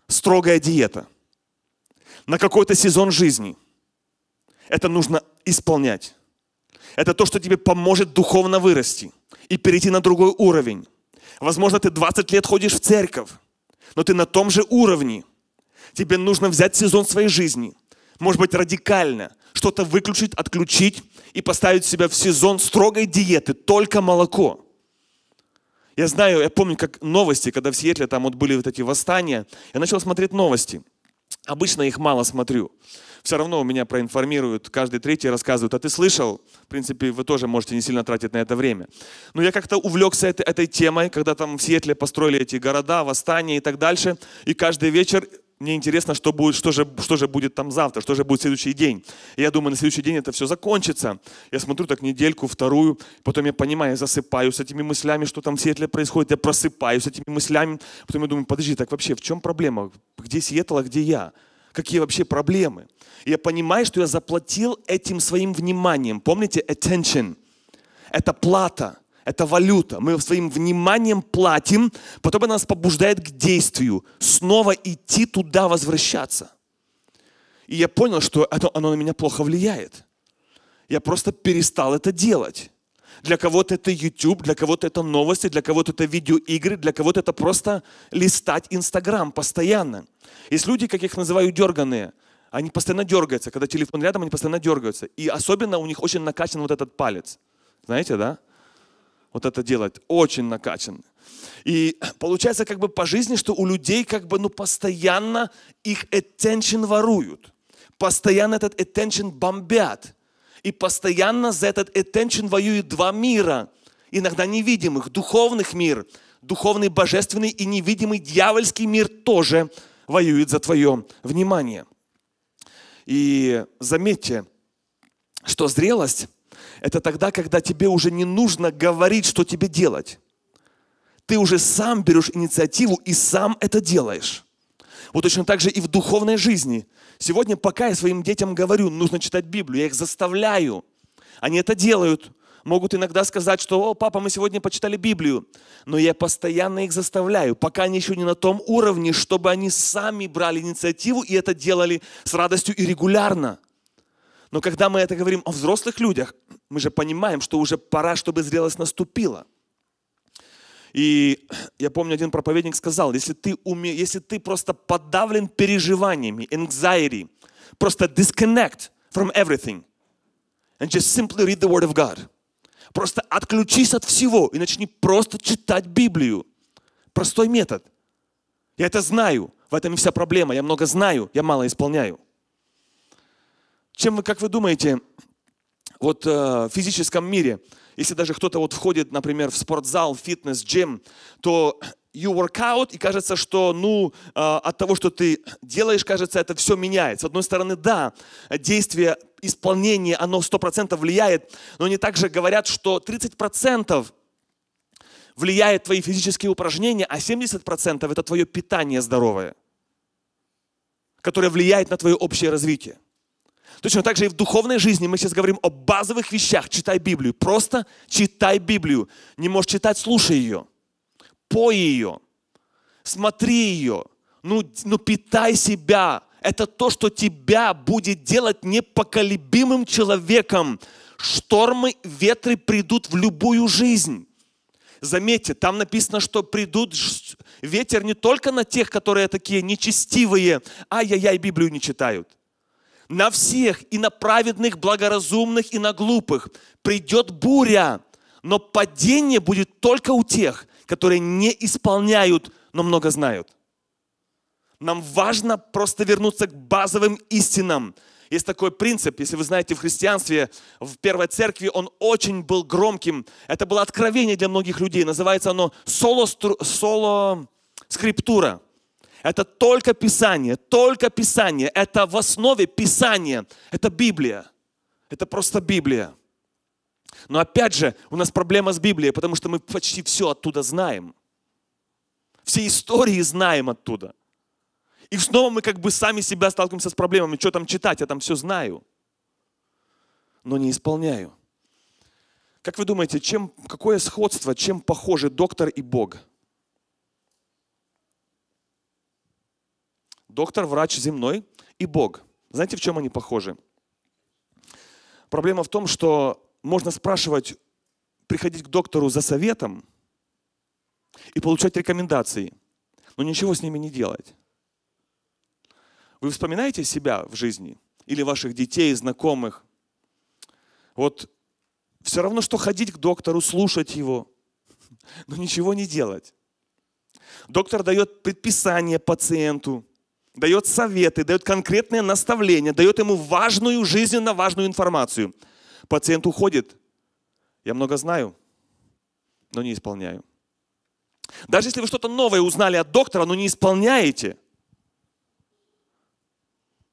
A: Строгая диета. На какой-то сезон жизни. Это нужно исполнять. Это то, что тебе поможет духовно вырасти и перейти на другой уровень. Возможно, ты 20 лет ходишь в церковь, но ты на том же уровне – Тебе нужно взять сезон своей жизни, может быть, радикально, что-то выключить, отключить и поставить себя в сезон строгой диеты, только молоко. Я знаю, я помню, как новости, когда в Сиэтле там вот были вот эти восстания, я начал смотреть новости. Обычно их мало смотрю. Все равно меня проинформируют, каждый третий рассказывает, а ты слышал? В принципе, вы тоже можете не сильно тратить на это время. Но я как-то увлекся этой, этой темой, когда там в Сиэтле построили эти города, восстания и так дальше. И каждый вечер мне интересно, что, будет, что, же, что же будет там завтра, что же будет следующий день. И я думаю, на следующий день это все закончится. Я смотрю так недельку, вторую, потом я понимаю, я засыпаю с этими мыслями, что там в Сиэтле происходит, я просыпаюсь с этими мыслями, потом я думаю, подожди, так вообще в чем проблема? Где Сиэтл, а где я? Какие вообще проблемы? И я понимаю, что я заплатил этим своим вниманием. Помните, attention. Это плата это валюта. Мы своим вниманием платим, потом она нас побуждает к действию, снова идти туда, возвращаться. И я понял, что это, оно на меня плохо влияет. Я просто перестал это делать. Для кого-то это YouTube, для кого-то это новости, для кого-то это видеоигры, для кого-то это просто листать Инстаграм постоянно. Есть люди, как их называю, дерганые. Они постоянно дергаются. Когда телефон рядом, они постоянно дергаются. И особенно у них очень накачан вот этот палец. Знаете, да? Вот это делать, очень накачан. И получается как бы по жизни, что у людей как бы ну постоянно их attention воруют. Постоянно этот attention бомбят. И постоянно за этот attention воюют два мира. Иногда невидимых, духовных мир. Духовный, божественный и невидимый дьявольский мир тоже воюет за твое внимание. И заметьте, что зрелость это тогда, когда тебе уже не нужно говорить, что тебе делать. Ты уже сам берешь инициативу и сам это делаешь. Вот точно так же и в духовной жизни. Сегодня, пока я своим детям говорю, нужно читать Библию, я их заставляю. Они это делают. Могут иногда сказать, что, о, папа, мы сегодня почитали Библию. Но я постоянно их заставляю, пока они еще не на том уровне, чтобы они сами брали инициативу и это делали с радостью и регулярно. Но когда мы это говорим о взрослых людях, мы же понимаем, что уже пора, чтобы зрелость наступила. И я помню, один проповедник сказал, если ты, уме... если ты просто подавлен переживаниями, anxiety, просто disconnect from everything and just simply read the word of God. Просто отключись от всего и начни просто читать Библию. Простой метод. Я это знаю. В этом и вся проблема. Я много знаю, я мало исполняю. Чем вы, как вы думаете, вот э, в физическом мире, если даже кто-то вот входит, например, в спортзал, фитнес, джим, то you work out, и кажется, что ну, э, от того, что ты делаешь, кажется, это все меняет. С одной стороны, да, действие, исполнение, оно 100% влияет, но они также говорят, что 30% влияет твои физические упражнения, а 70% это твое питание здоровое, которое влияет на твое общее развитие. Точно так же и в духовной жизни мы сейчас говорим о базовых вещах. Читай Библию. Просто читай Библию. Не можешь читать, слушай ее. Пой ее. Смотри ее. Ну, ну питай себя. Это то, что тебя будет делать непоколебимым человеком. Штормы, ветры придут в любую жизнь. Заметьте, там написано, что придут ветер не только на тех, которые такие нечестивые, ай-яй-яй, Библию не читают на всех, и на праведных, благоразумных, и на глупых. Придет буря, но падение будет только у тех, которые не исполняют, но много знают. Нам важно просто вернуться к базовым истинам. Есть такой принцип, если вы знаете, в христианстве, в первой церкви он очень был громким. Это было откровение для многих людей. Называется оно соло, соло скриптура. Это только Писание, только Писание. Это в основе Писания. Это Библия. Это просто Библия. Но опять же, у нас проблема с Библией, потому что мы почти все оттуда знаем. Все истории знаем оттуда. И снова мы как бы сами себя сталкиваемся с проблемами. Что там читать? Я там все знаю. Но не исполняю. Как вы думаете, чем, какое сходство, чем похожи доктор и Бог? Доктор, врач земной и Бог. Знаете, в чем они похожи? Проблема в том, что можно спрашивать, приходить к доктору за советом и получать рекомендации, но ничего с ними не делать. Вы вспоминаете себя в жизни или ваших детей, знакомых? Вот все равно, что ходить к доктору, слушать его, но ничего не делать. Доктор дает предписание пациенту, дает советы, дает конкретные наставления, дает ему важную, жизненно важную информацию. Пациент уходит. Я много знаю, но не исполняю. Даже если вы что-то новое узнали от доктора, но не исполняете,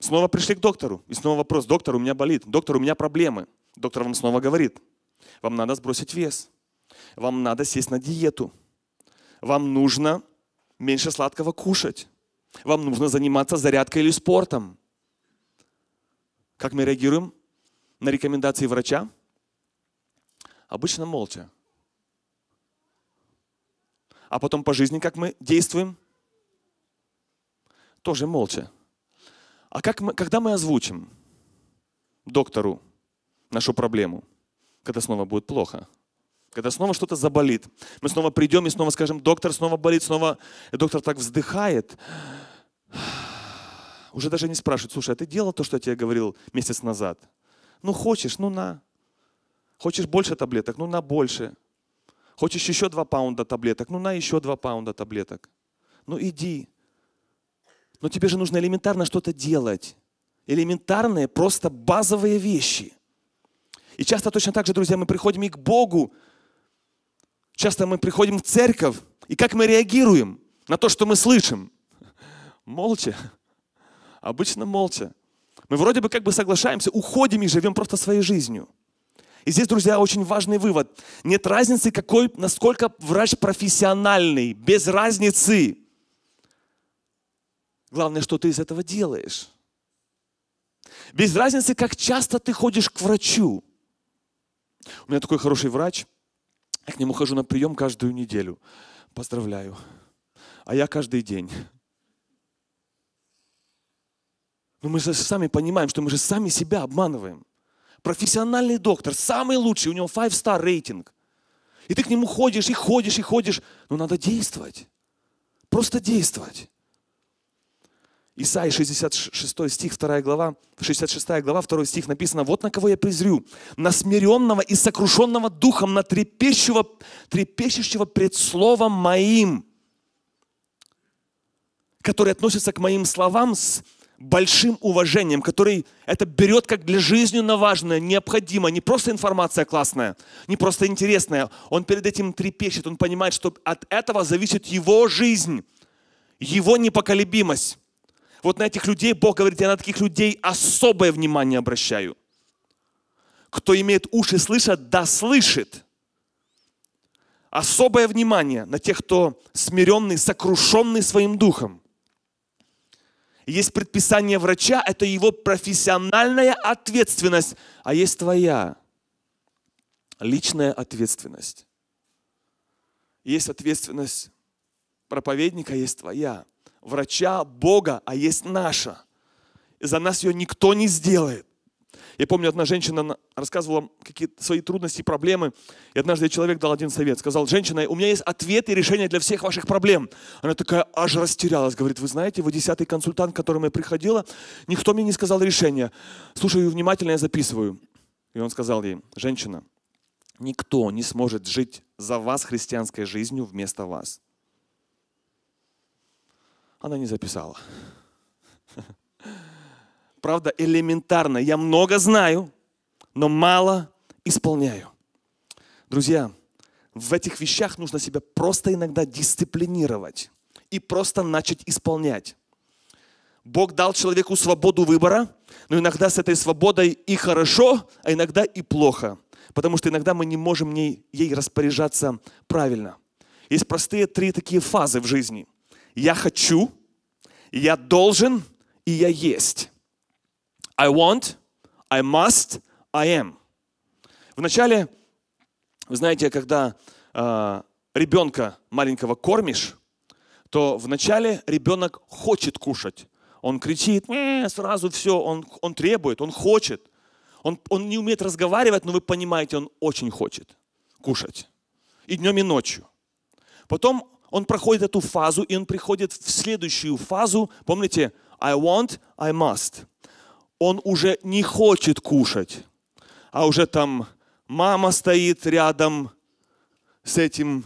A: снова пришли к доктору. И снова вопрос, доктор, у меня болит, доктор, у меня проблемы. Доктор вам снова говорит, вам надо сбросить вес, вам надо сесть на диету, вам нужно меньше сладкого кушать. Вам нужно заниматься зарядкой или спортом. Как мы реагируем на рекомендации врача? Обычно молча. А потом по жизни как мы действуем? Тоже молча. А как мы, когда мы озвучим доктору нашу проблему? Когда снова будет плохо. Когда снова что-то заболит. Мы снова придем и снова скажем, доктор снова болит, снова... И доктор так вздыхает уже даже не спрашивают, слушай, а ты делал то, что я тебе говорил месяц назад? Ну, хочешь, ну на. Хочешь больше таблеток? Ну, на больше. Хочешь еще два паунда таблеток? Ну, на еще два паунда таблеток. Ну, иди. Но тебе же нужно элементарно что-то делать. Элементарные, просто базовые вещи. И часто точно так же, друзья, мы приходим и к Богу. Часто мы приходим в церковь. И как мы реагируем на то, что мы слышим? Молча. Обычно молча. Мы вроде бы как бы соглашаемся, уходим и живем просто своей жизнью. И здесь, друзья, очень важный вывод. Нет разницы, какой, насколько врач профессиональный, без разницы. Главное, что ты из этого делаешь. Без разницы, как часто ты ходишь к врачу. У меня такой хороший врач. Я к нему хожу на прием каждую неделю. Поздравляю. А я каждый день. Но мы же сами понимаем, что мы же сами себя обманываем. Профессиональный доктор, самый лучший, у него 5-star рейтинг. И ты к нему ходишь, и ходишь, и ходишь. Но надо действовать. Просто действовать. Исайя 66 стих, 2 глава, 66 глава, 2 стих написано, «Вот на кого я презрю, на смиренного и сокрушенного духом, на трепещущего, трепещущего пред словом моим, который относится к моим словам с большим уважением, который это берет как для жизненно важное, необходимо, не просто информация классная, не просто интересная. Он перед этим трепещет, он понимает, что от этого зависит его жизнь, его непоколебимость. Вот на этих людей Бог говорит, я на таких людей особое внимание обращаю. Кто имеет уши слышать, да слышит. Особое внимание на тех, кто смиренный, сокрушенный своим духом Есть предписание врача, это его профессиональная ответственность, а есть твоя личная ответственность. Есть ответственность проповедника, есть твоя. Врача, Бога, а есть наша. И за нас ее никто не сделает. Я помню, одна женщина рассказывала какие-то свои трудности, проблемы. И однажды человек дал один совет. Сказал, женщина, у меня есть ответы и решения для всех ваших проблем. Она такая аж растерялась. Говорит, вы знаете, вы десятый консультант, к которому я приходила, никто мне не сказал решения. Слушаю внимательно, я записываю. И он сказал ей, женщина, никто не сможет жить за вас христианской жизнью вместо вас. Она не записала правда, элементарно. Я много знаю, но мало исполняю. Друзья, в этих вещах нужно себя просто иногда дисциплинировать и просто начать исполнять. Бог дал человеку свободу выбора, но иногда с этой свободой и хорошо, а иногда и плохо. Потому что иногда мы не можем ей, распоряжаться правильно. Есть простые три такие фазы в жизни. Я хочу, я должен и я есть. I want, I must, I am. Вначале, вы знаете, когда э, ребенка маленького кормишь, то вначале ребенок хочет кушать. Он кричит, э, сразу все, он, он требует, он хочет. Он, он не умеет разговаривать, но вы понимаете, он очень хочет кушать. И днем, и ночью. Потом он проходит эту фазу, и он приходит в следующую фазу. Помните, I want, I must он уже не хочет кушать, а уже там мама стоит рядом с этим,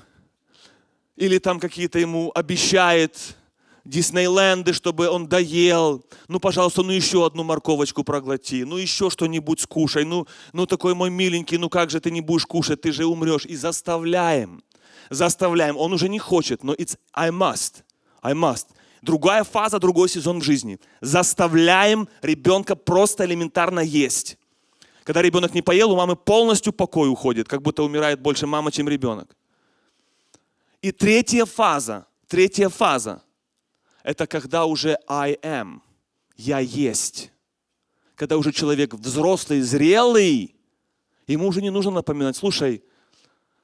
A: или там какие-то ему обещает Диснейленды, чтобы он доел. Ну, пожалуйста, ну еще одну морковочку проглоти, ну еще что-нибудь скушай, ну, ну такой мой миленький, ну как же ты не будешь кушать, ты же умрешь. И заставляем, заставляем. Он уже не хочет, но it's I must, I must. Другая фаза, другой сезон в жизни. Заставляем ребенка просто элементарно есть. Когда ребенок не поел, у мамы полностью покой уходит, как будто умирает больше мама, чем ребенок. И третья фаза, третья фаза, это когда уже I am, я есть. Когда уже человек взрослый, зрелый, ему уже не нужно напоминать, слушай,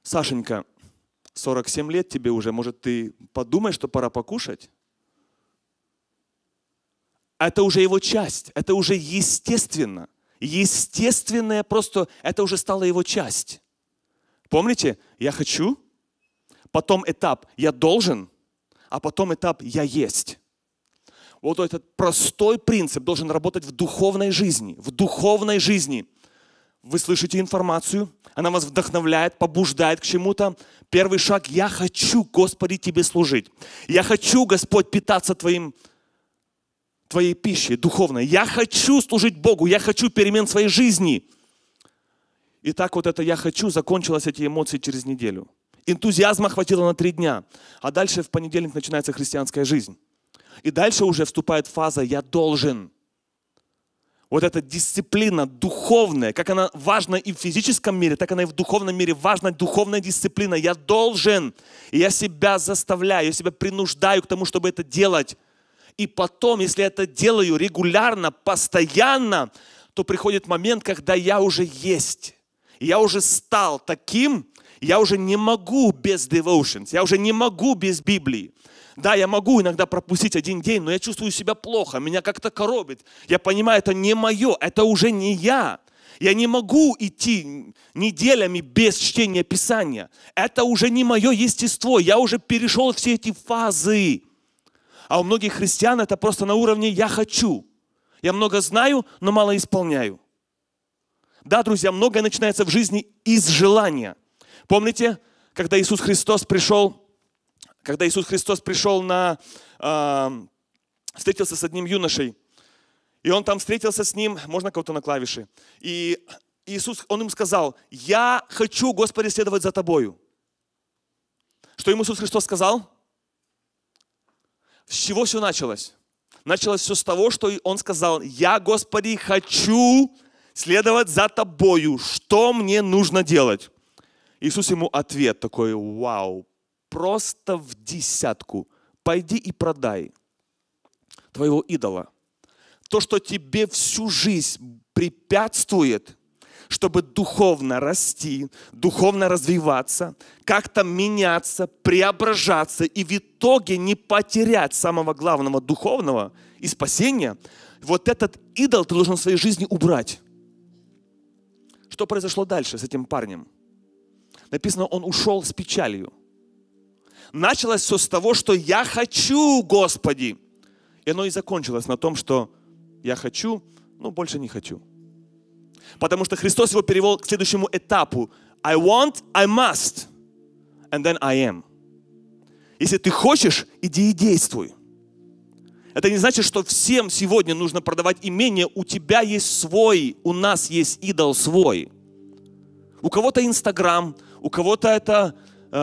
A: Сашенька, 47 лет тебе уже, может, ты подумаешь, что пора покушать? это уже его часть, это уже естественно. Естественное просто, это уже стало его часть. Помните, я хочу, потом этап я должен, а потом этап я есть. Вот этот простой принцип должен работать в духовной жизни. В духовной жизни. Вы слышите информацию, она вас вдохновляет, побуждает к чему-то. Первый шаг – я хочу, Господи, Тебе служить. Я хочу, Господь, питаться Твоим твоей пищей духовной. Я хочу служить Богу, я хочу перемен своей жизни. И так вот это «я хочу» закончилось эти эмоции через неделю. Энтузиазма хватило на три дня. А дальше в понедельник начинается христианская жизнь. И дальше уже вступает фаза «я должен». Вот эта дисциплина духовная, как она важна и в физическом мире, так она и в духовном мире важна духовная дисциплина. Я должен, и я себя заставляю, я себя принуждаю к тому, чтобы это делать. И потом, если это делаю регулярно, постоянно, то приходит момент, когда я уже есть. Я уже стал таким, я уже не могу без devotions, я уже не могу без Библии. Да, я могу иногда пропустить один день, но я чувствую себя плохо, меня как-то коробит. Я понимаю, это не мое, это уже не я. Я не могу идти неделями без чтения Писания. Это уже не мое естество. Я уже перешел все эти фазы. А у многих христиан это просто на уровне «я хочу». Я много знаю, но мало исполняю. Да, друзья, многое начинается в жизни из желания. Помните, когда Иисус Христос пришел, когда Иисус Христос пришел на, э, встретился с одним юношей, и он там встретился с ним, можно кого-то на клавиши, и Иисус, он им сказал, я хочу, Господи, следовать за тобою. Что ему Иисус Христос сказал? С чего все началось? Началось все с того, что он сказал, я, Господи, хочу следовать за тобою. Что мне нужно делать? Иисус ему ответ такой, вау, просто в десятку. Пойди и продай твоего идола. То, что тебе всю жизнь препятствует, чтобы духовно расти, духовно развиваться, как-то меняться, преображаться и в итоге не потерять самого главного духовного и спасения, вот этот идол ты должен в своей жизни убрать. Что произошло дальше с этим парнем? Написано, он ушел с печалью. Началось все с того, что я хочу, Господи. И оно и закончилось на том, что я хочу, но больше не хочу. Потому что Христос его перевел к следующему этапу. I want, I must, and then I am. Если ты хочешь, иди и действуй. Это не значит, что всем сегодня нужно продавать имение. У тебя есть свой, у нас есть идол свой. У кого-то Инстаграм, у кого-то это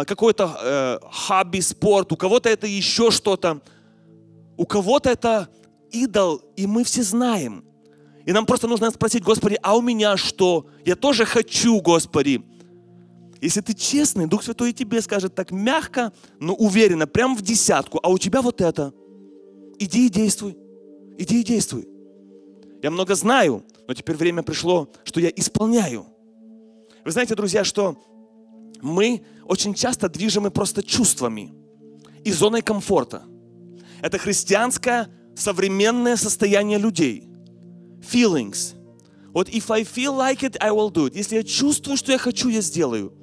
A: какой-то э, хобби, спорт, у кого-то это еще что-то. У кого-то это идол, и мы все знаем. И нам просто нужно спросить, Господи, а у меня что? Я тоже хочу, Господи. Если ты честный, Дух Святой и тебе скажет так мягко, но уверенно, прям в десятку, а у тебя вот это. Иди и действуй. Иди и действуй. Я много знаю, но теперь время пришло, что я исполняю. Вы знаете, друзья, что мы очень часто движимы просто чувствами и зоной комфорта. Это христианское современное состояние людей. Feelings. Вот if I feel like it, I will do it. Если я чувствую, что я хочу, я сделаю.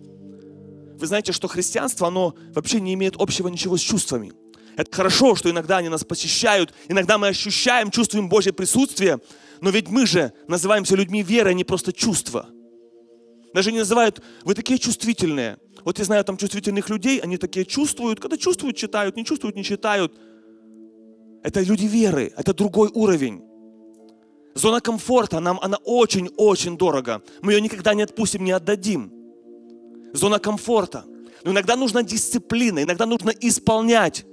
A: Вы знаете, что христианство, оно вообще не имеет общего ничего с чувствами. Это хорошо, что иногда они нас посещают, иногда мы ощущаем, чувствуем Божье присутствие, но ведь мы же называемся людьми веры, а не просто чувства. Даже не называют, вы такие чувствительные. Вот я знаю там чувствительных людей, они такие чувствуют, когда чувствуют, читают, не чувствуют, не читают. Это люди веры, это другой уровень. Зона комфорта, нам она очень-очень дорого. Мы ее никогда не отпустим, не отдадим. Зона комфорта. Но иногда нужна дисциплина, иногда нужно исполнять.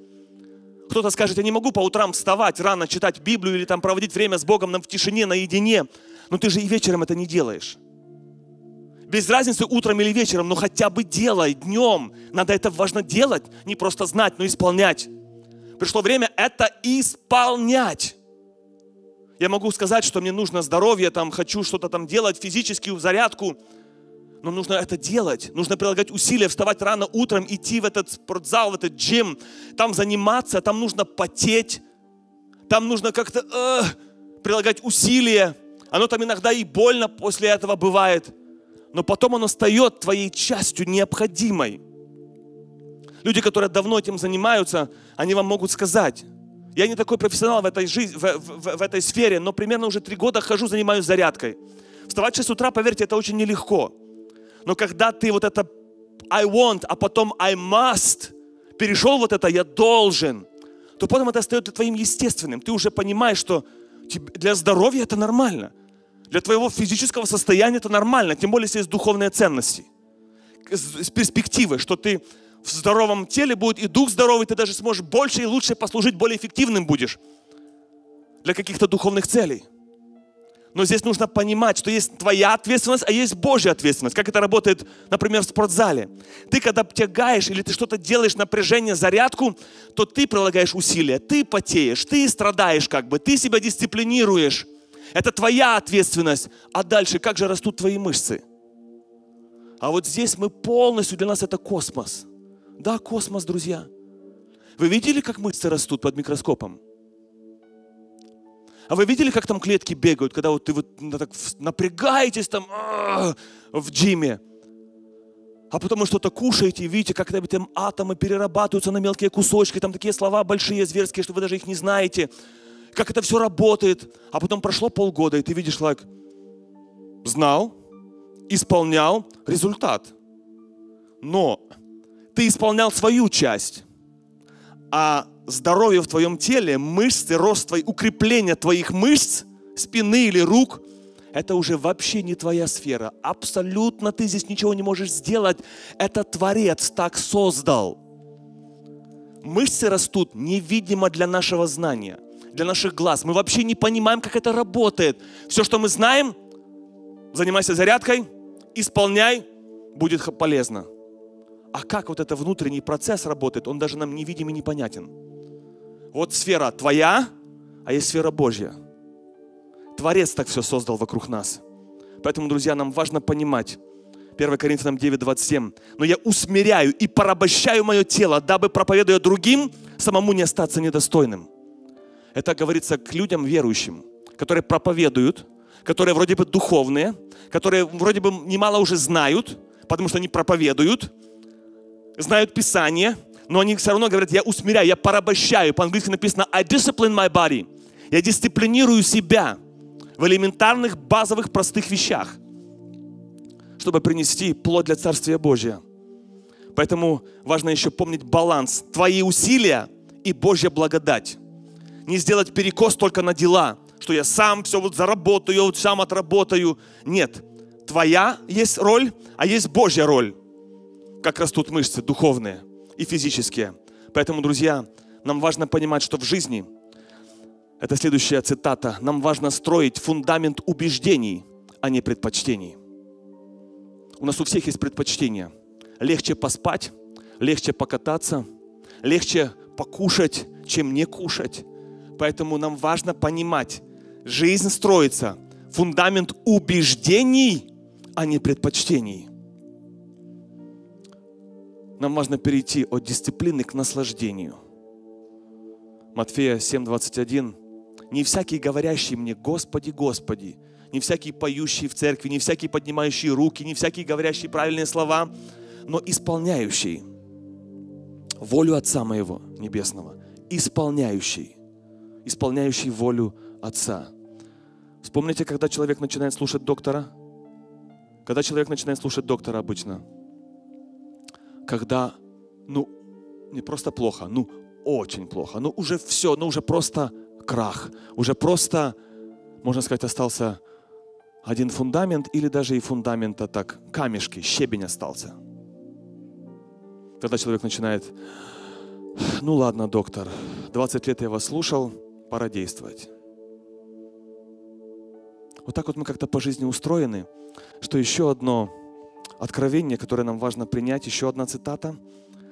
A: Кто-то скажет, я не могу по утрам вставать, рано читать Библию или там проводить время с Богом в тишине, наедине. Но ты же и вечером это не делаешь. Без разницы утром или вечером, но хотя бы делай днем. Надо это важно делать, не просто знать, но исполнять. Пришло время это исполнять. Я могу сказать, что мне нужно здоровье, там, хочу что-то там делать, физическую зарядку, но нужно это делать. Нужно прилагать усилия, вставать рано утром, идти в этот спортзал, в этот джим, там заниматься, там нужно потеть, там нужно как-то э, прилагать усилия. Оно там иногда и больно после этого бывает, но потом оно стает твоей частью необходимой. Люди, которые давно этим занимаются, они вам могут сказать, я не такой профессионал в этой, жизни, в, в, в этой сфере, но примерно уже три года хожу, занимаюсь зарядкой. Вставать в 6 утра, поверьте, это очень нелегко. Но когда ты вот это I want, а потом I must, перешел вот это я должен, то потом это остается твоим естественным. Ты уже понимаешь, что для здоровья это нормально. Для твоего физического состояния это нормально, тем более, если есть духовные ценности. С перспективы, что ты в здоровом теле будет и дух здоровый, ты даже сможешь больше и лучше послужить, более эффективным будешь для каких-то духовных целей. Но здесь нужно понимать, что есть твоя ответственность, а есть Божья ответственность. Как это работает, например, в спортзале. Ты когда тягаешь или ты что-то делаешь, напряжение, зарядку, то ты прилагаешь усилия, ты потеешь, ты страдаешь как бы, ты себя дисциплинируешь. Это твоя ответственность. А дальше, как же растут твои мышцы? А вот здесь мы полностью, для нас это космос. Да, космос, друзья. Вы видели, как мышцы растут под микроскопом? А вы видели, как там клетки бегают, когда вот ты вот так напрягаетесь там в джиме, а потом вы что-то кушаете, и видите, как там атомы перерабатываются на мелкие кусочки, там такие слова большие, зверские, что вы даже их не знаете, как это все работает. А потом прошло полгода, и ты видишь, лайк, like, знал, исполнял результат. Но ты исполнял свою часть, а здоровье в твоем теле, мышцы, рост твой, укрепление твоих мышц, спины или рук, это уже вообще не твоя сфера. Абсолютно ты здесь ничего не можешь сделать. Это Творец так создал. Мышцы растут невидимо для нашего знания, для наших глаз. Мы вообще не понимаем, как это работает. Все, что мы знаем, занимайся зарядкой, исполняй, будет полезно. А как вот это внутренний процесс работает, он даже нам невидим и непонятен. Вот сфера твоя, а есть сфера Божья. Творец так все создал вокруг нас. Поэтому, друзья, нам важно понимать, 1 Коринфянам 9, 27. «Но я усмиряю и порабощаю мое тело, дабы, проповедуя другим, самому не остаться недостойным». Это говорится к людям верующим, которые проповедуют, которые вроде бы духовные, которые вроде бы немало уже знают, потому что они проповедуют, знают Писание, но они все равно говорят, я усмиряю, я порабощаю. По-английски написано I discipline my body. Я дисциплинирую себя в элементарных, базовых, простых вещах чтобы принести плод для Царствия Божия. Поэтому важно еще помнить баланс. Твои усилия и Божья благодать. Не сделать перекос только на дела, что я сам все вот заработаю, вот сам отработаю. Нет. Твоя есть роль, а есть Божья роль. Как растут мышцы духовные и физические. Поэтому, друзья, нам важно понимать, что в жизни, это следующая цитата, нам важно строить фундамент убеждений, а не предпочтений. У нас у всех есть предпочтения. Легче поспать, легче покататься, легче покушать, чем не кушать. Поэтому нам важно понимать, жизнь строится, фундамент убеждений, а не предпочтений. Нам важно перейти от дисциплины к наслаждению. Матфея 7:21. Не всякий, говорящий мне, Господи, Господи, не всякий поющий в церкви, не всякий поднимающий руки, не всякий говорящий правильные слова, но исполняющий волю Отца моего Небесного, исполняющий, исполняющий волю Отца. Вспомните, когда человек начинает слушать доктора? Когда человек начинает слушать доктора обычно? Когда, ну, не просто плохо, ну, очень плохо, ну, уже все, ну, уже просто крах, уже просто, можно сказать, остался один фундамент или даже и фундамента так, камешки, щебень остался. Когда человек начинает, ну ладно, доктор, 20 лет я вас слушал, пора действовать. Вот так вот мы как-то по жизни устроены, что еще одно откровение, которое нам важно принять, еще одна цитата.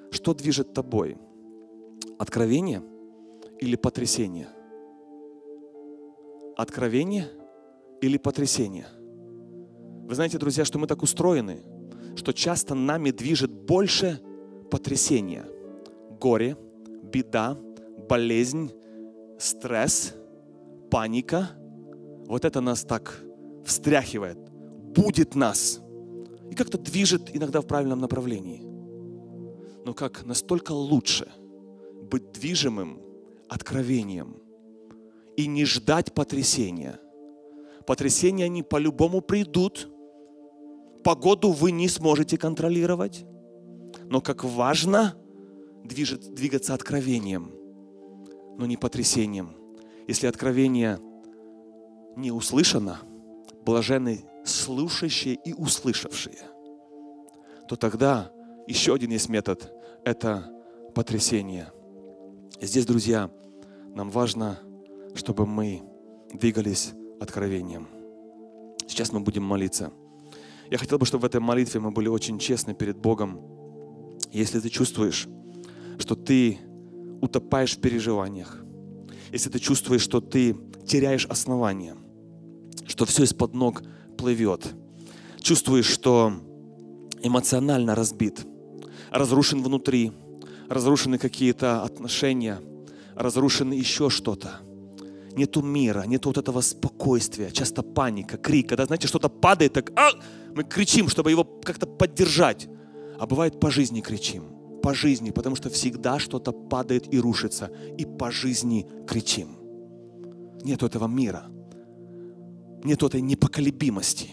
A: Что движет тобой? Откровение или потрясение? Откровение – или потрясение. Вы знаете, друзья, что мы так устроены, что часто нами движет больше потрясения. Горе, беда, болезнь, стресс, паника. Вот это нас так встряхивает, будет нас и как-то движет иногда в правильном направлении. Но как настолько лучше быть движимым откровением и не ждать потрясения, Потрясения, они по-любому придут. Погоду вы не сможете контролировать. Но как важно движет, двигаться откровением, но не потрясением. Если откровение не услышано, блаженны слушающие и услышавшие, то тогда еще один есть метод – это потрясение. Здесь, друзья, нам важно, чтобы мы двигались откровением. Сейчас мы будем молиться. Я хотел бы, чтобы в этой молитве мы были очень честны перед Богом. Если ты чувствуешь, что ты утопаешь в переживаниях, если ты чувствуешь, что ты теряешь основание, что все из-под ног плывет, чувствуешь, что эмоционально разбит, разрушен внутри, разрушены какие-то отношения, разрушено еще что-то – нету мира, нету вот этого спокойствия, часто паника, крик. Когда, знаете, что-то падает, так а! мы кричим, чтобы его как-то поддержать. А бывает по жизни кричим, по жизни, потому что всегда что-то падает и рушится. И по жизни кричим. Нету этого мира. Нету этой непоколебимости.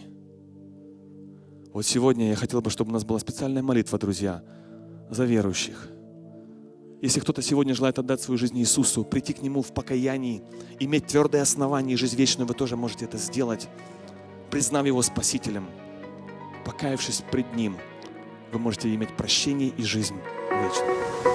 A: Вот сегодня я хотел бы, чтобы у нас была специальная молитва, друзья, за верующих – если кто-то сегодня желает отдать свою жизнь Иисусу, прийти к Нему в покаянии, иметь твердое основание и жизнь вечную, вы тоже можете это сделать, признав Его Спасителем, покаявшись пред Ним, вы можете иметь прощение и жизнь вечную.